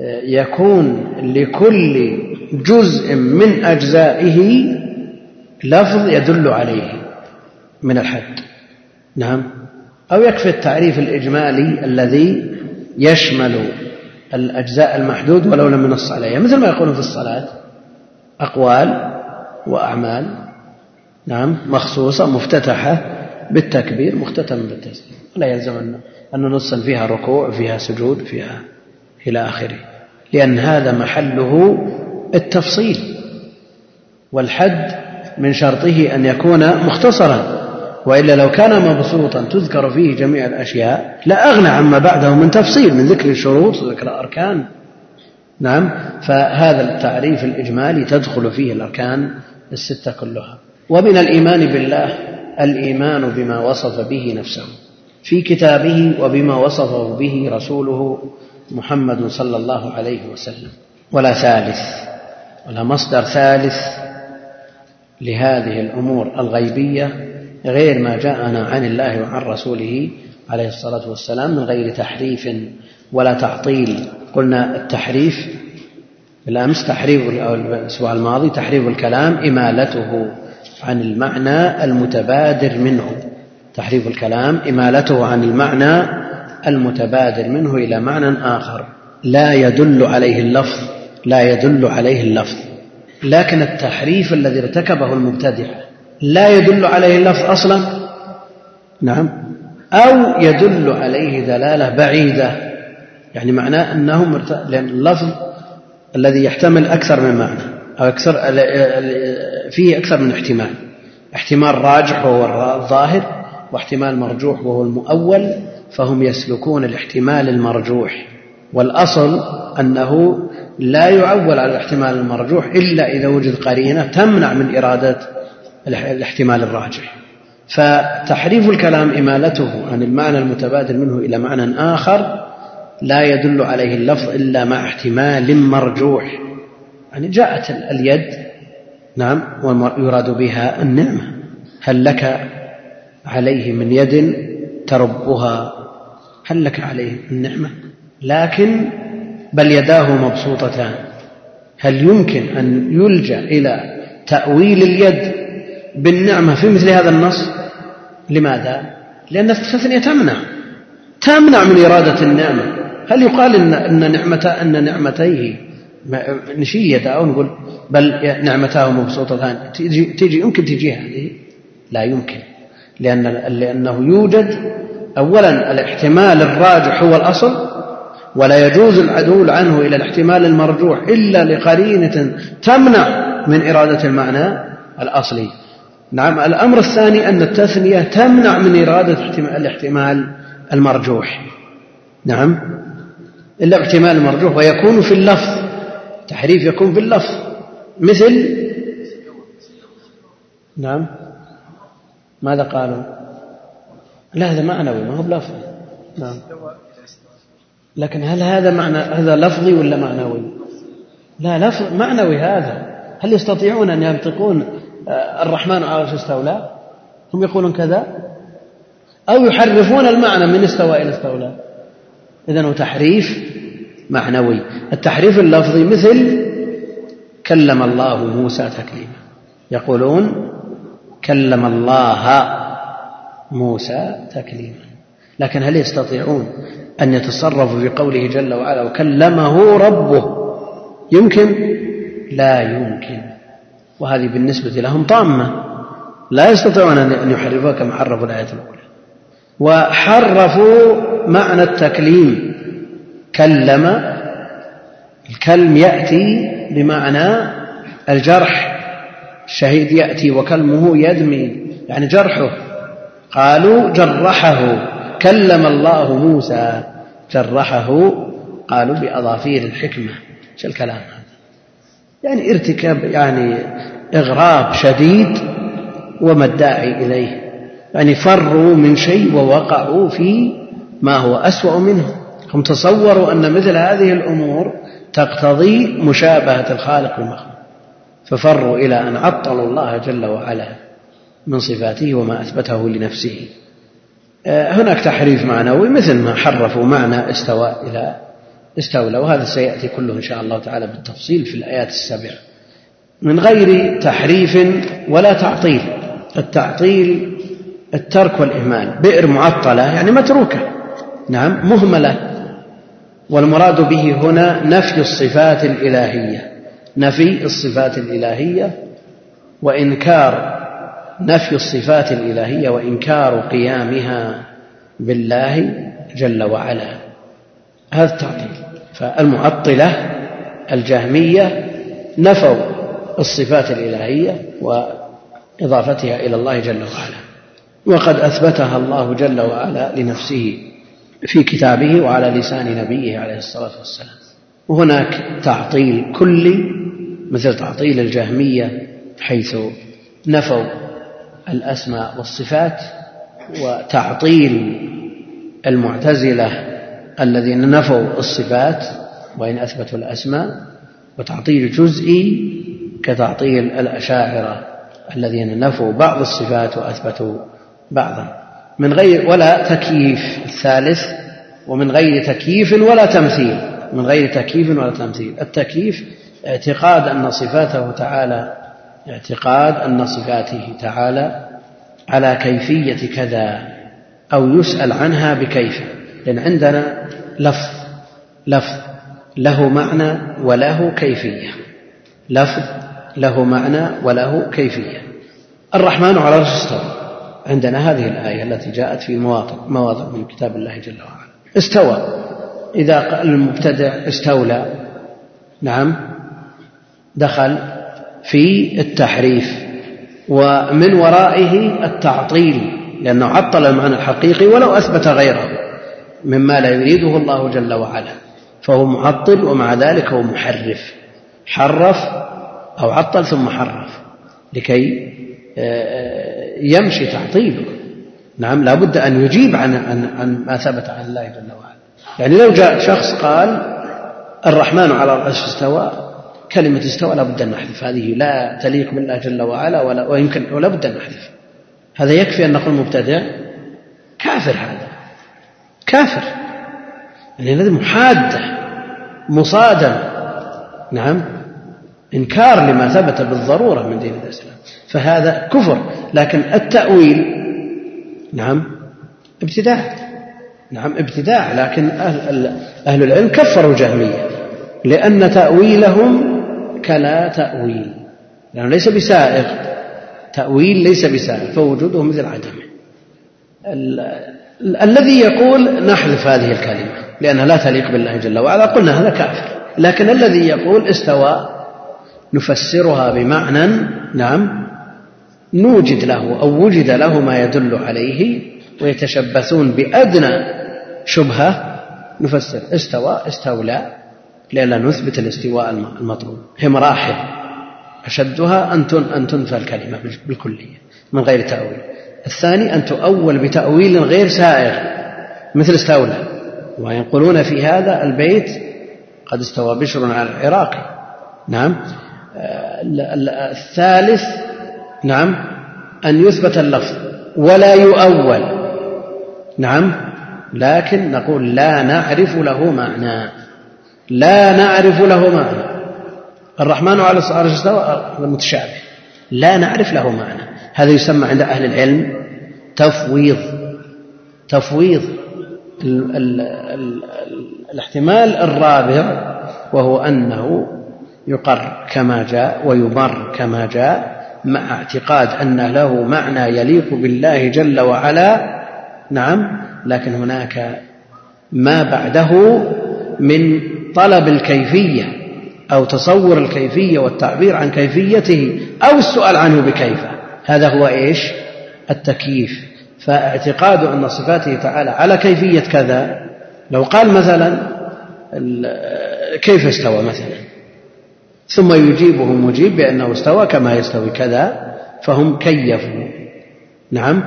[SPEAKER 2] آه، يكون لكل جزء من أجزائه لفظ يدل عليه من الحد. نعم. أو يكفي التعريف الإجمالي الذي يشمل الأجزاء المحدود ولو لم ينص عليها مثل ما يقولون في الصلاة أقوال وأعمال نعم مخصوصة مفتتحة بالتكبير مختتمة بالتسليم. ولا يلزم أن ننص فيها ركوع فيها سجود فيها إلى آخره. لأن هذا محله التفصيل والحد من شرطه أن يكون مختصرا وإلا لو كان مبسوطا تذكر فيه جميع الأشياء لأغنى عما بعده من تفصيل من ذكر الشروط وذكر الأركان. نعم فهذا التعريف الإجمالي تدخل فيه الأركان الستة كلها. ومن الإيمان بالله الإيمان بما وصف به نفسه في كتابه وبما وصفه به رسوله محمد صلى الله عليه وسلم. ولا ثالث. ولا مصدر ثالث لهذه الأمور الغيبية غير ما جاءنا عن الله وعن رسوله عليه الصلاة والسلام من غير تحريف ولا تعطيل. قلنا التحريف بالأمس تحريف الأسبوع الماضي تحريف الكلام إمالته عن المعنى المتبادر منه. تحريف الكلام إمالته عن المعنى المتبادر منه إلى معنى آخر. لا يدل عليه اللفظ لا يدل عليه اللفظ لكن التحريف الذي ارتكبه المبتدعة لا يدل عليه اللفظ أصلا؟ نعم. أو يدل عليه دلالة بعيدة يعني معناه أنه مرت... لأن اللفظ الذي يحتمل أكثر من معنى أو أكثر فيه أكثر من احتمال. احتمال راجح وهو الظاهر واحتمال مرجوح وهو المؤول فهم يسلكون الاحتمال المرجوح. والأصل أنه لا يعول على الاحتمال المرجوح إلا إذا وجد قرينة تمنع من إرادة الاحتمال الراجح. فتحريف الكلام إمالته عن المعنى المتبادل منه إلى معنى آخر لا يدل عليه اللفظ إلا مع احتمال مرجوح. يعني جاءت اليد نعم ويراد بها النعمة. هل لك عليه من يد تربها؟ هل لك عليه النعمة؟ لكن بل يداه مبسوطتان. هل يمكن أن يلجأ إلى تأويل اليد بالنعمة في مثل هذا النص؟ لماذا؟ لأن التثنية تمنع. تمنع من إرادة النعمة. هل يقال إن أن نعمة أن نعمتيه نشيد أو نقول بل نعمتاه مبسوطتان. تيجي, تيجي يمكن تجي هذه؟ لا يمكن. لأن لأنه يوجد أولا الاحتمال الراجح هو الأصل ولا يجوز العدول عنه إلى الاحتمال المرجوح إلا لقرينة تمنع من إرادة المعنى الأصلي. نعم الأمر الثاني أن التثنية تمنع من إرادة الاحتمال المرجوح. نعم إلا احتمال المرجوح ويكون في اللفظ تحريف يكون في اللفظ. مثل؟ نعم ماذا قالوا؟ لا هذا معنوي ما هو بلفظي نعم. لكن هل هذا معنى هذا لفظي ولا معنوي؟ لا لفظ معنوي هذا. هل يستطيعون أن ينطقون آه، الرحمن على العرش استولى؟ هم يقولون كذا؟ أو يحرفون المعنى من استوى إلى استولى؟ إذا هو تحريف معنوي. التحريف اللفظي مثل كلم الله موسى تكليما. يقولون كلم الله موسى تكليما. لكن هل يستطيعون أن يتصرفوا في قوله جل وعلا وكلمه ربه؟ يمكن؟ لا يمكن. وهذه بالنسبة لهم طامة. لا يستطيعون أن يحرفوها كما حرفوا الآية الأولى. وحرفوا معنى التكليم. كلم. الكلم يأتي بمعنى الجرح. الشهيد يأتي وكلمه يدمي. يعني جرحه. قالوا جرحه. كلم الله موسى جرحه قالوا بأظافير الحكمة. شو الكلام هذا؟ يعني ارتكاب يعني إغراب شديد وما الداعي إليه. يعني فروا من شيء ووقعوا في ما هو أسوأ منه. هم تصوروا أن مثل هذه الأمور تقتضي مشابهة الخالق بالمخلوق ففروا إلى أن عطلوا الله جل وعلا من صفاته وما أثبته لنفسه. هناك تحريف معنوي مثل ما حرفوا معنى استوى إلى استولى وهذا سيأتي كله إن شاء الله تعالى بالتفصيل في الآيات السبع من غير تحريف ولا تعطيل التعطيل الترك والإهمال بئر معطلة يعني متروكة نعم مهملة والمراد به هنا نفي الصفات الإلهية نفي الصفات الإلهية وإنكار نفي الصفات الإلهية وإنكار قيامها بالله جل وعلا. هذا التعطيل. فالمعطلة الجهمية نفوا الصفات الإلهية وإضافتها إلى الله جل وعلا. وقد أثبتها الله جل وعلا لنفسه في كتابه وعلى لسان نبيه عليه الصلاة والسلام. وهناك تعطيل كلي مثل تعطيل الجهمية حيث نفوا الأسماء والصفات وتعطيل المعتزلة الذين نفوا الصفات وإن أثبتوا الأسماء وتعطيل جزئي كتعطيل الأشاعرة الذين نفوا بعض الصفات وأثبتوا بعضا. من غير ولا تكييف الثالث ومن غير تكييف ولا تمثيل. من غير تكييف ولا تمثيل. التكييف اعتقاد أن صفاته تعالى اعتقاد أن صفاته تعالى على كيفية كذا أو يسأل عنها بكيف. لأن عندنا لفظ لفظ له معنى وله كيفية. لفظ له معنى وله كيفية. الرحمن على العرش استوى. عندنا هذه الآية التي جاءت في مواضع مواضع من كتاب الله جل وعلا. استوى. إذا قال المبتدع استولى نعم دخل في التحريف ومن ورائه التعطيل لأنه عطل المعنى الحقيقي ولو أثبت غيره مما لا يريده الله جل وعلا. فهو معطل ومع ذلك هو محرف. حرف أو عطل ثم حرف لكي آه، يمشي تعطيله. نعم لا بد أن يجيب عن, عن, عن ما ثبت عن الله جل وعلا. يعني لو جاء شخص قال الرحمن على العرش استوى كلمة استوى لا بد أن نحذف. هذه لا تليق بالله جل وعلا ولا ويمكن ولا بد أن نحذف. هذا يكفي أن نقول مبتدع. كافر هذا. كافر. يعني هذه محادة. مصادم. نعم. إنكار لما ثبت بالضرورة من دين الإسلام. فهذا كفر. لكن التأويل. نعم. ابتداع. نعم ابتداع. لكن أهل, أهل العلم كفروا الجهمية لأن تأويلهم كلا تأويل لأنه ليس بسائغ. تأويل ليس بسائغ فوجوده مثل عدمه. الذي يقول نحذف هذه الكلمة لأنها لا تليق بالله جل وعلا قلنا هذا كافر. لكن الذي يقول استوى نفسرها بمعنى نعم نوجد له أو وجد له ما يدل عليه ويتشبثون بأدنى شبهة نفسر استوى استولى. لئلا نثبت الاستواء المطلوب. هي مراحل أشدها أن أن تنفى الكلمة بالكلية من غير تأويل. الثاني أن تؤول بتأويل غير سائغ مثل استولى. وينقلون في هذا البيت قد استوى بشر على العراق. نعم. الثالث نعم أن يثبت اللفظ ولا يؤول. نعم. لكن نقول لا نعرف له معنى. لا نعرف له معنى الرحمن على العرش استوى متشابه لا نعرف له معنى هذا يسمى عند أهل العلم تفويض. تفويض ال ال ال الاحتمال الرابع وهو أنه يقر كما جاء ويمر كما جاء مع اعتقاد أن له معنى يليق بالله جل وعلا. نعم. لكن هناك ما بعده من طلب الكيفية أو تصور الكيفية والتعبير عن كيفيته أو السؤال عنه بكيف هذا هو إيش؟ التكييف. فاعتقاد أن صفاته تعالى على كيفية كذا لو قال مثلا كيف استوى مثلا؟ ثم يجيبه مجيب بأنه استوى كما يستوي كذا فهم كيفوا. نعم.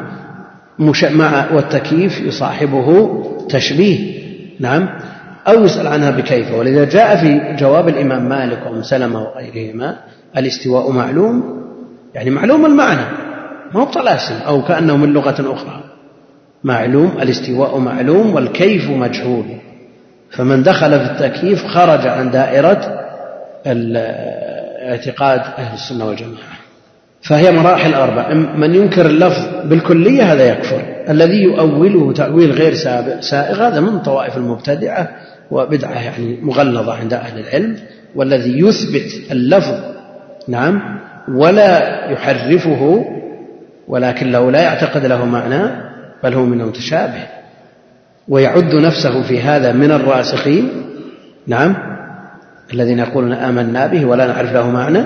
[SPEAKER 2] مع والتكييف يصاحبه تشبيه. نعم. أو يسأل عنها بكيف. ولذا جاء في جواب الإمام مالك وأم سلمة وغيرهما الاستواء معلوم؟ يعني معلوم المعنى ما هو طلاسم أو كأنه من لغة أخرى. معلوم الاستواء معلوم والكيف مجهول. فمن دخل في التكييف خرج عن دائرة اعتقاد أهل السنة والجماعة. فهي مراحل أربع. من ينكر اللفظ بالكلية هذا يكفر. الذي يؤوله تأويل غير سائغ هذا من طوائف المبتدعة. وبدعة يعني مغلظة عند أهل العلم والذي يثبت اللفظ نعم ولا يحرفه ولكن لو لا يعتقد له معنى بل هو من المتشابه ويعد نفسه في هذا من الراسخين نعم الذين يقولون آمنا به ولا نعرف له معنى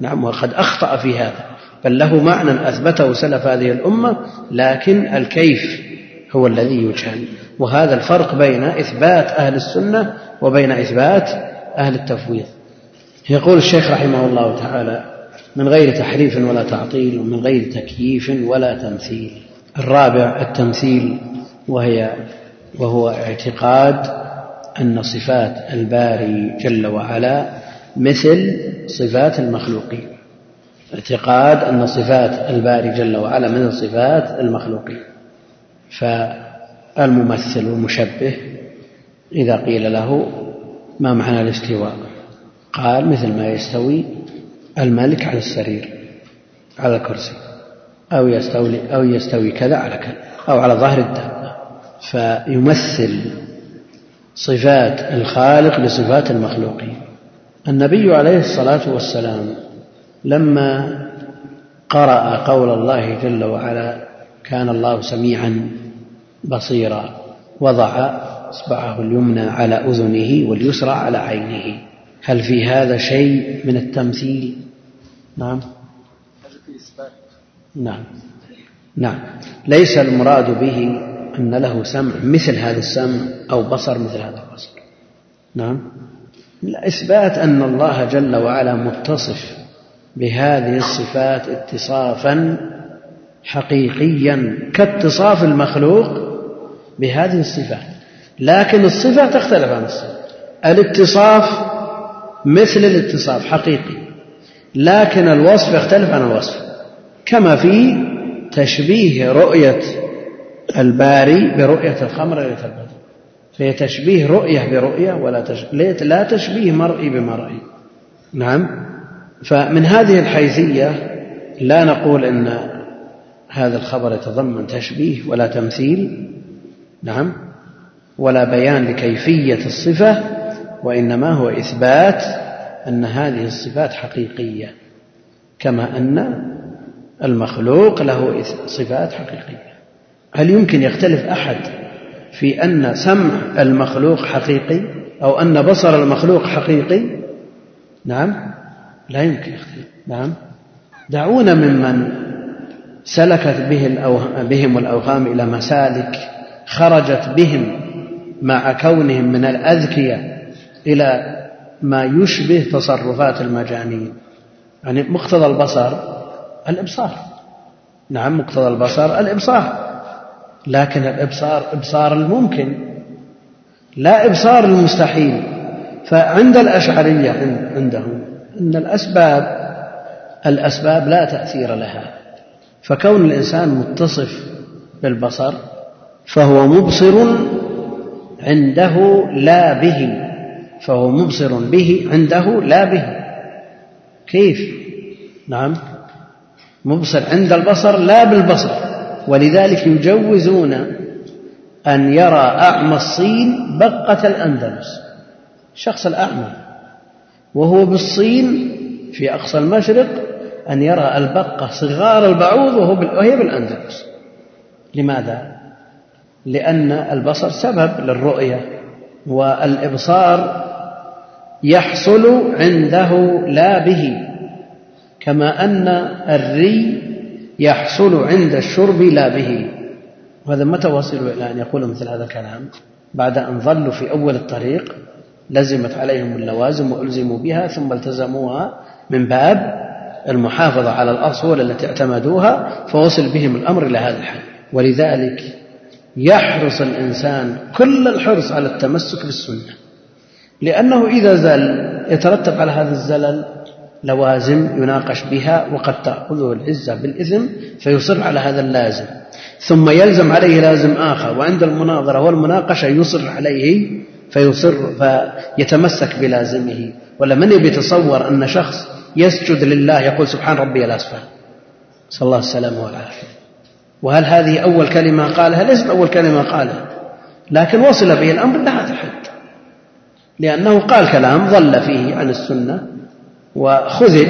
[SPEAKER 2] نعم وقد أخطأ في هذا. بل له معنى أثبته سلف هذه الأمة لكن الكيف هو الذي يجهل. وهذا الفرق بين إثبات أهل السنة وبين إثبات أهل التفويض. يقول الشيخ رحمه الله تعالى من غير تحريف ولا تعطيل ومن غير تكييف ولا تمثيل. الرابع التمثيل وهي وهو اعتقاد أن صفات الباري جل وعلا مثل صفات المخلوقين. اعتقاد أن صفات الباري جل وعلا مثل صفات المخلوقين. فالممثل والمشبه إذا قيل له ما معنى الاستواء؟ قال مثل ما يستوي الملك على السرير على الكرسي أو يستولي أو يستوي كذا على كذا أو على ظهر الدابة. فيمثل صفات الخالق بصفات المخلوقين. النبي عليه الصلاة والسلام لما قرأ قول الله جل وعلا كان الله سميعا بصيرا وضع إصبعه اليمنى على أذنه واليسرى على عينه. هل في هذا شيء من التمثيل؟ نعم. نعم. نعم. ليس المراد به أن له سمع مثل هذا السمع أو بصر مثل هذا البصر. نعم. إثبات أن الله جل وعلا متصف بهذه الصفات اتصافا حقيقيا كاتصاف المخلوق بهذه الصفات لكن الصفة تختلف عن الصفة. الاتصاف مثل الاتصاف حقيقي. لكن الوصف يختلف عن الوصف. كما في تشبيه رؤية الباري برؤية الخمر ليلة البدر فهي تشبيه رؤية برؤية ولا تشبيه لا تشبيه مرئي بمرئي نعم؟ فمن هذه الحيثية لا نقول إن هذا الخبر يتضمن تشبيه ولا تمثيل. نعم. ولا بيان لكيفية الصفة وإنما هو إثبات أن هذه الصفات حقيقية كما أن المخلوق له صفات حقيقية. هل يمكن يختلف أحد في أن سمع المخلوق حقيقي أو أن بصر المخلوق حقيقي؟ نعم. لا يمكن يختلف. نعم. دعونا ممن سلكت به بهم الأوهام إلى مسالك خرجت بهم مع كونهم من الأذكياء إلى ما يشبه تصرفات المجانين. يعني مقتضى البصر الإبصار. نعم مقتضى البصر الإبصار. لكن الإبصار إبصار الممكن لا إبصار المستحيل. فعند الأشعرية عندهم أن الأسباب الأسباب لا تأثير لها. فكون الإنسان متصف بالبصر فهو مبصر عنده لا به. فهو مبصر به عنده لا به. كيف؟ نعم. مبصر عند البصر لا بالبصر. ولذلك يجوزون أن يرى أعمى الصين بقة الأندلس. الشخص الأعمى. وهو بالصين في أقصى المشرق أن يرى البقة صغار البعوض وهي بالأندلس. لماذا؟ لأن البصر سبب للرؤية والإبصار يحصل عنده لا به كما أن الري يحصل عند الشرب لا به. وهذا متى وصلوا إلى أن يقولوا مثل هذا الكلام؟ بعد أن ظلوا في أول الطريق لزمت عليهم اللوازم وألزموا بها ثم التزموها من باب المحافظة على الأصول التي اعتمدوها فوصل بهم الأمر إلى هذا الحد ولذلك يحرص الإنسان كل الحرص على التمسك بالسنة. لأنه إذا زل يترتب على هذا الزلل لوازم يناقش بها وقد تأخذه العزة بالإثم فيصر على هذا اللازم. ثم يلزم عليه لازم آخر وعند المناظرة والمناقشة يصر عليه فيصر فيتمسك بلازمه. ولا من يتصور أن شخص يسجد لله يقول سبحان ربي الأسفل صلى الله السلامة والعافية وهل هذه أول كلمة قالها؟ ليست أول كلمة قالها. لكن وصل به الأمر إلى هذا الحد لأنه قال كلام ضل فيه عن السنة وخذل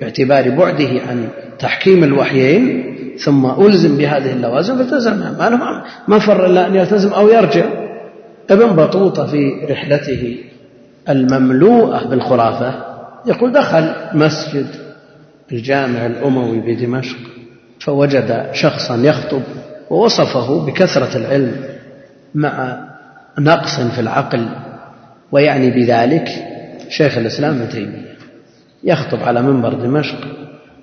[SPEAKER 2] باعتبار بعده عن تحكيم الوحيين ثم ألزم بهذه اللوازم فالتزمها ما له ما فر إلا أن يلتزم أو يرجع. ابن بطوطة في رحلته المملوءة بالخرافة يقول دخل مسجد الجامع الأموي بدمشق. فوجد شخصا يخطب ووصفه بكثرة العلم مع نقص في العقل ويعني بذلك شيخ الإسلام ابن تيمية يخطب على منبر دمشق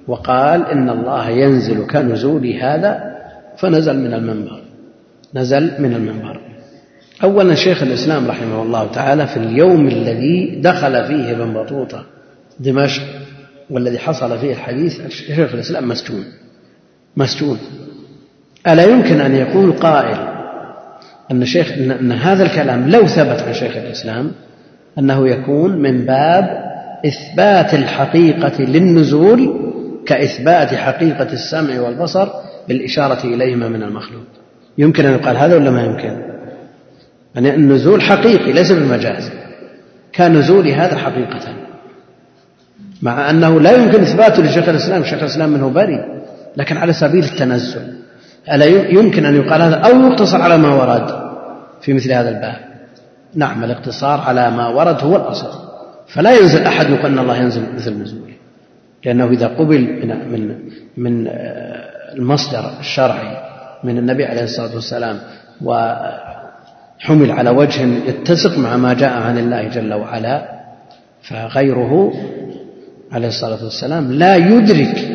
[SPEAKER 2] وقال إن الله ينزل كنزول هذا فنزل من المنبر نزل من المنبر. أولا شيخ الإسلام رحمه الله تعالى في اليوم الذي دخل فيه ابن بطوطة دمشق والذي حصل فيه الحديث شيخ الإسلام مسجون. مسجون. ألا يمكن أن يقول قائل أن شيخ أن هذا الكلام لو ثبت عن شيخ الإسلام أنه يكون من باب إثبات الحقيقة للنزول كإثبات حقيقة السمع والبصر بالإشارة إليهما من المخلوق. يمكن أن يقال هذا ولا ما يمكن؟ يعني النزول حقيقي ليس بالمجاز. كنزول هذا حقيقة. مع أنه لا يمكن إثباته لشيخ الإسلام شيخ الإسلام منه بريء. لكن على سبيل التنزل ألا يمكن أن يقال هذا أو يقتصر على ما ورد في مثل هذا الباب. نعم الاقتصار على ما ورد هو الأصل. فلا ينزل أحد يقول أن الله ينزل مثل نزوله لأنه إذا قبل من من من المصدر الشرعي من النبي عليه الصلاة والسلام وحمل على وجه يتسق مع ما جاء عن الله جل وعلا فغيره عليه الصلاة والسلام لا يدرك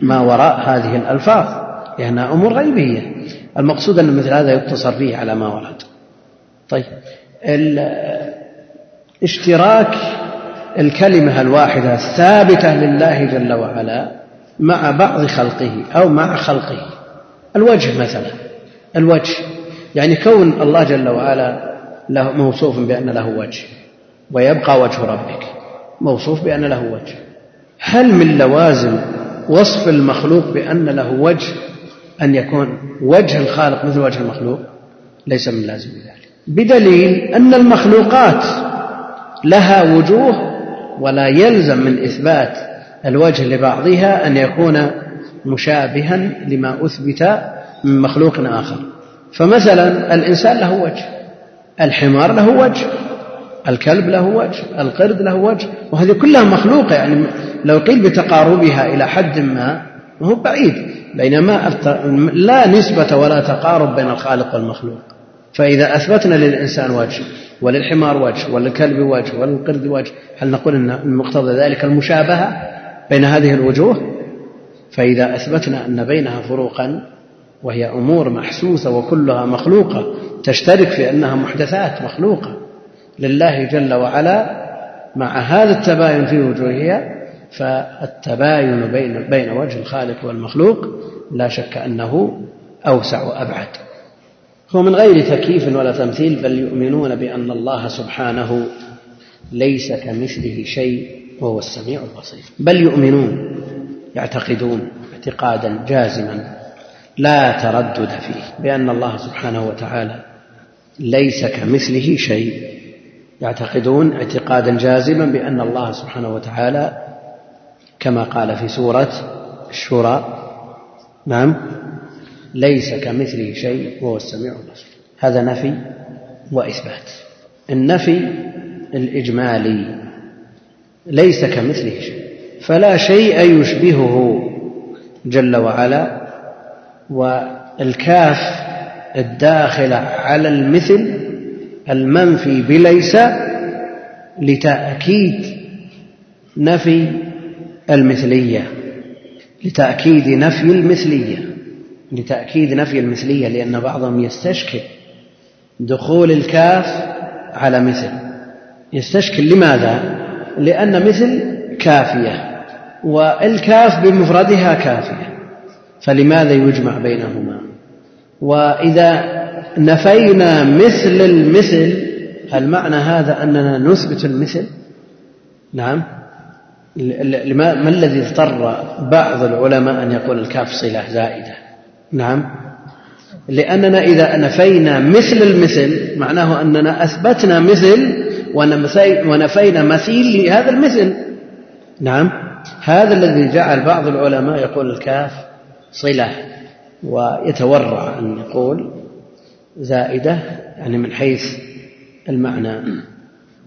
[SPEAKER 2] ما وراء هذه الألفاظ لأنها أمور غيبية. المقصود أن مثل هذا يقتصر فيه على ما ورد. طيب اشتراك الكلمة الواحدة الثابتة لله جل وعلا مع بعض خلقه أو مع خلقه. الوجه مثلا الوجه. يعني كون الله جل وعلا له موصوف بأن له وجه ويبقى وجه ربك موصوف بأن له وجه. هل من لوازم وصف المخلوق بأن له وجه أن يكون وجه الخالق مثل وجه المخلوق ليس من لازم ذلك. بدليل أن المخلوقات لها وجوه ولا يلزم من إثبات الوجه لبعضها أن يكون مشابها لما أثبت من مخلوق آخر. فمثلا الإنسان له وجه الحمار له وجه الكلب له وجه القرد له وجه وهذه كلها مخلوقة يعني لو قيل بتقاربها إلى حد ما هو بعيد بينما لا نسبة ولا تقارب بين الخالق والمخلوق. فإذا أثبتنا للإنسان وجه وللحمار وجه وللكلب وجه وللقرد وجه هل نقول أن مقتضى ذلك المشابهة بين هذه الوجوه؟ فإذا أثبتنا أن بينها فروقا وهي أمور محسوسة وكلها مخلوقة تشترك في أنها محدثات مخلوقة لله جل وعلا مع هذا التباين في وجوهها فالتباين بين بين وجه الخالق والمخلوق لا شك أنه أوسع وأبعد. هو من غير تكييف ولا تمثيل بل يؤمنون بأن الله سبحانه ليس كمثله شيء وهو السميع البصير. بل يؤمنون يعتقدون اعتقادا جازما لا تردد فيه بأن الله سبحانه وتعالى ليس كمثله شيء يعتقدون اعتقادا جازما بأن الله سبحانه وتعالى كما قال في سورة الشورى نعم ليس كمثله شيء وهو السميع البصير. هذا نفي وإثبات. النفي الإجمالي ليس كمثله شيء فلا شيء يشبهه جل وعلا والكاف الداخلة على المثل المنفي بليس لتأكيد نفي المثلية لتأكيد نفي المثلية لتأكيد نفي المثلية لأن بعضهم يستشكل دخول الكاف على مثل يستشكل لماذا؟ لأن مثل كافية والكاف بمفردها كافية فلماذا يجمع بينهما وإذا نفينا مثل المثل هل معنى هذا أننا نثبت المثل؟ نعم. ما الذي اضطر بعض العلماء أن يقول الكاف صلة زائدة؟ نعم. لأننا إذا نفينا مثل المثل معناه أننا أثبتنا مثل ونفينا مثيل لهذا المثل. نعم. هذا الذي جعل بعض العلماء يقول الكاف صلة ويتورع أن يقول زائدة يعني من حيث المعنى.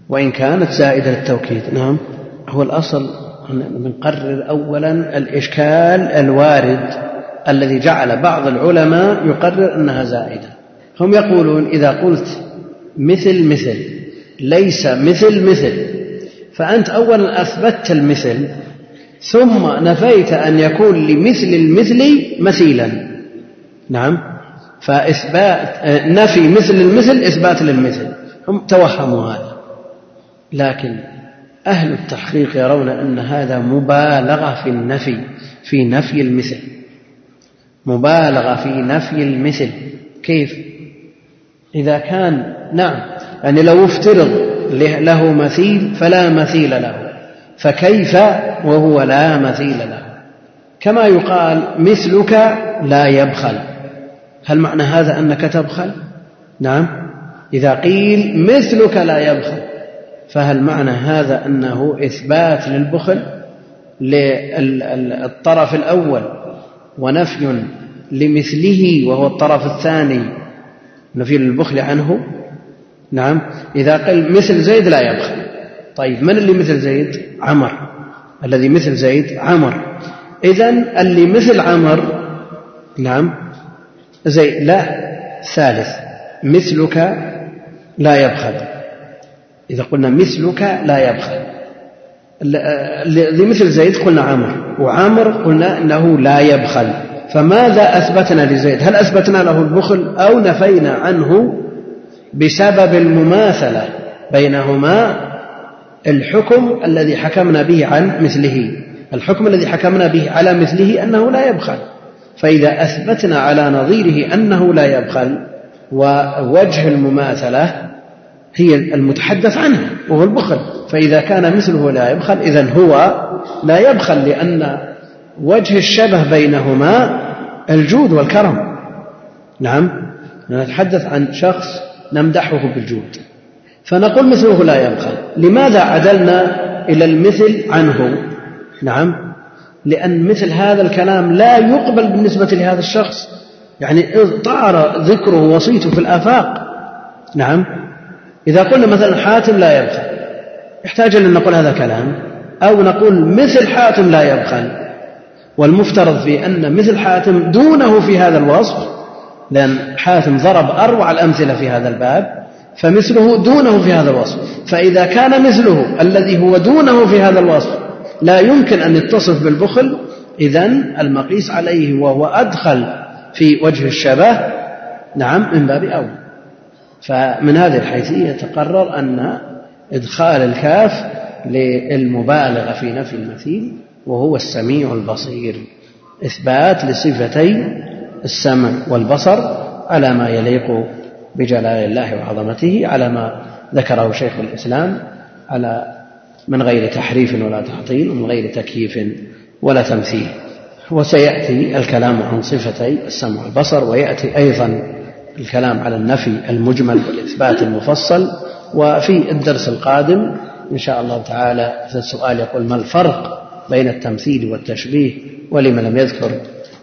[SPEAKER 2] وإن كانت زائدة للتوكيد نعم. هو الأصل نقرر أولا الإشكال الوارد الذي جعل بعض العلماء يقرر أنها زائدة. هم يقولون إذا قلت مثل مثل ليس مثل مثل فأنت أولا أثبتت المثل ثم نفيت أن يكون لمثل المثل مثيلا. نعم. فإثبات نفي مثل المثل إثبات للمثل. هم توهموا هذا. لكن أهل التحقيق يرون أن هذا مبالغة في النفي في نفي المثل. مبالغة في نفي المثل. كيف؟ إذا كان نعم يعني لو افترض له مثيل فلا مثيل له. فكيف وهو لا مثيل له؟ كما يقال مثلك لا يبخل. هل معنى هذا أنك تبخل؟ نعم. إذا قيل مثلك لا يبخل فهل معنى هذا أنه إثبات للبخل للطرف الأول ونفي لمثله وهو الطرف الثاني نفي للبخل عنه؟ نعم. إذا قال مثل زيد لا يبخل. طيب من اللي مثل زيد؟ عمر. الذي مثل زيد عمر. إذا اللي مثل عمر نعم زيد لا ثالث مثلك لا يبخل. إذا قلنا مثلك لا يبخل. الذي مثل زيد قلنا عمر وعمر قلنا أنه لا يبخل. فماذا أثبتنا لزيد؟ هل أثبتنا له البخل أو نفينا عنه بسبب المماثلة بينهما الحكم الذي حكمنا به عن مثله؟ الحكم الذي حكمنا به على مثله أنه لا يبخل. فإذا أثبتنا على نظيره أنه لا يبخل ووجه المماثلة هي المتحدث عنها وهو البخل. فإذا كان مثله لا يبخل إذا هو لا يبخل لأن وجه الشبه بينهما الجود والكرم. نعم نتحدث عن شخص نمدحه بالجود. فنقول مثله لا يبخل. لماذا عدلنا إلى المثل عنه؟ نعم لأن مثل هذا الكلام لا يقبل بالنسبة لهذا الشخص. يعني طار ذكره وصيته في الآفاق. نعم. إذا قلنا مثلا حاتم لا يبخل يحتاج أن نقول هذا الكلام. أو نقول مثل حاتم لا يبخل والمفترض في أن مثل حاتم دونه في هذا الوصف. لأن حاتم ضرب أروع الأمثلة في هذا الباب. فمثله دونه في هذا الوصف. فإذا كان مثله الذي هو دونه في هذا الوصف لا يمكن أن يتصف بالبخل إذا المقيس عليه وهو أدخل في وجه الشبه نعم من باب أول. فمن هذه الحيثية يتقرر أن إدخال الكاف للمبالغة في نفي المثيل وهو السميع البصير إثبات لصفتي السمع والبصر على ما يليق بجلال الله وعظمته على ما ذكره شيخ الإسلام على من غير تحريف ولا تعطيل ومن غير تكييف ولا تمثيل. وسيأتي الكلام عن صفتي السمع والبصر ويأتي أيضا الكلام على النفي المجمل والإثبات المفصل. وفي الدرس القادم إن شاء الله تعالى السؤال يقول ما الفرق بين التمثيل والتشبيه؟ ولم لم يذكر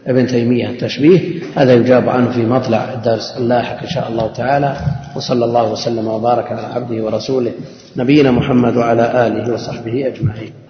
[SPEAKER 2] ابن تيمية التشبيه هذا يجاب عنه في مطلع الدرس اللاحق إن شاء الله تعالى وصلى الله وسلم وبارك على عبده ورسوله نبينا محمد وعلى آله وصحبه أجمعين.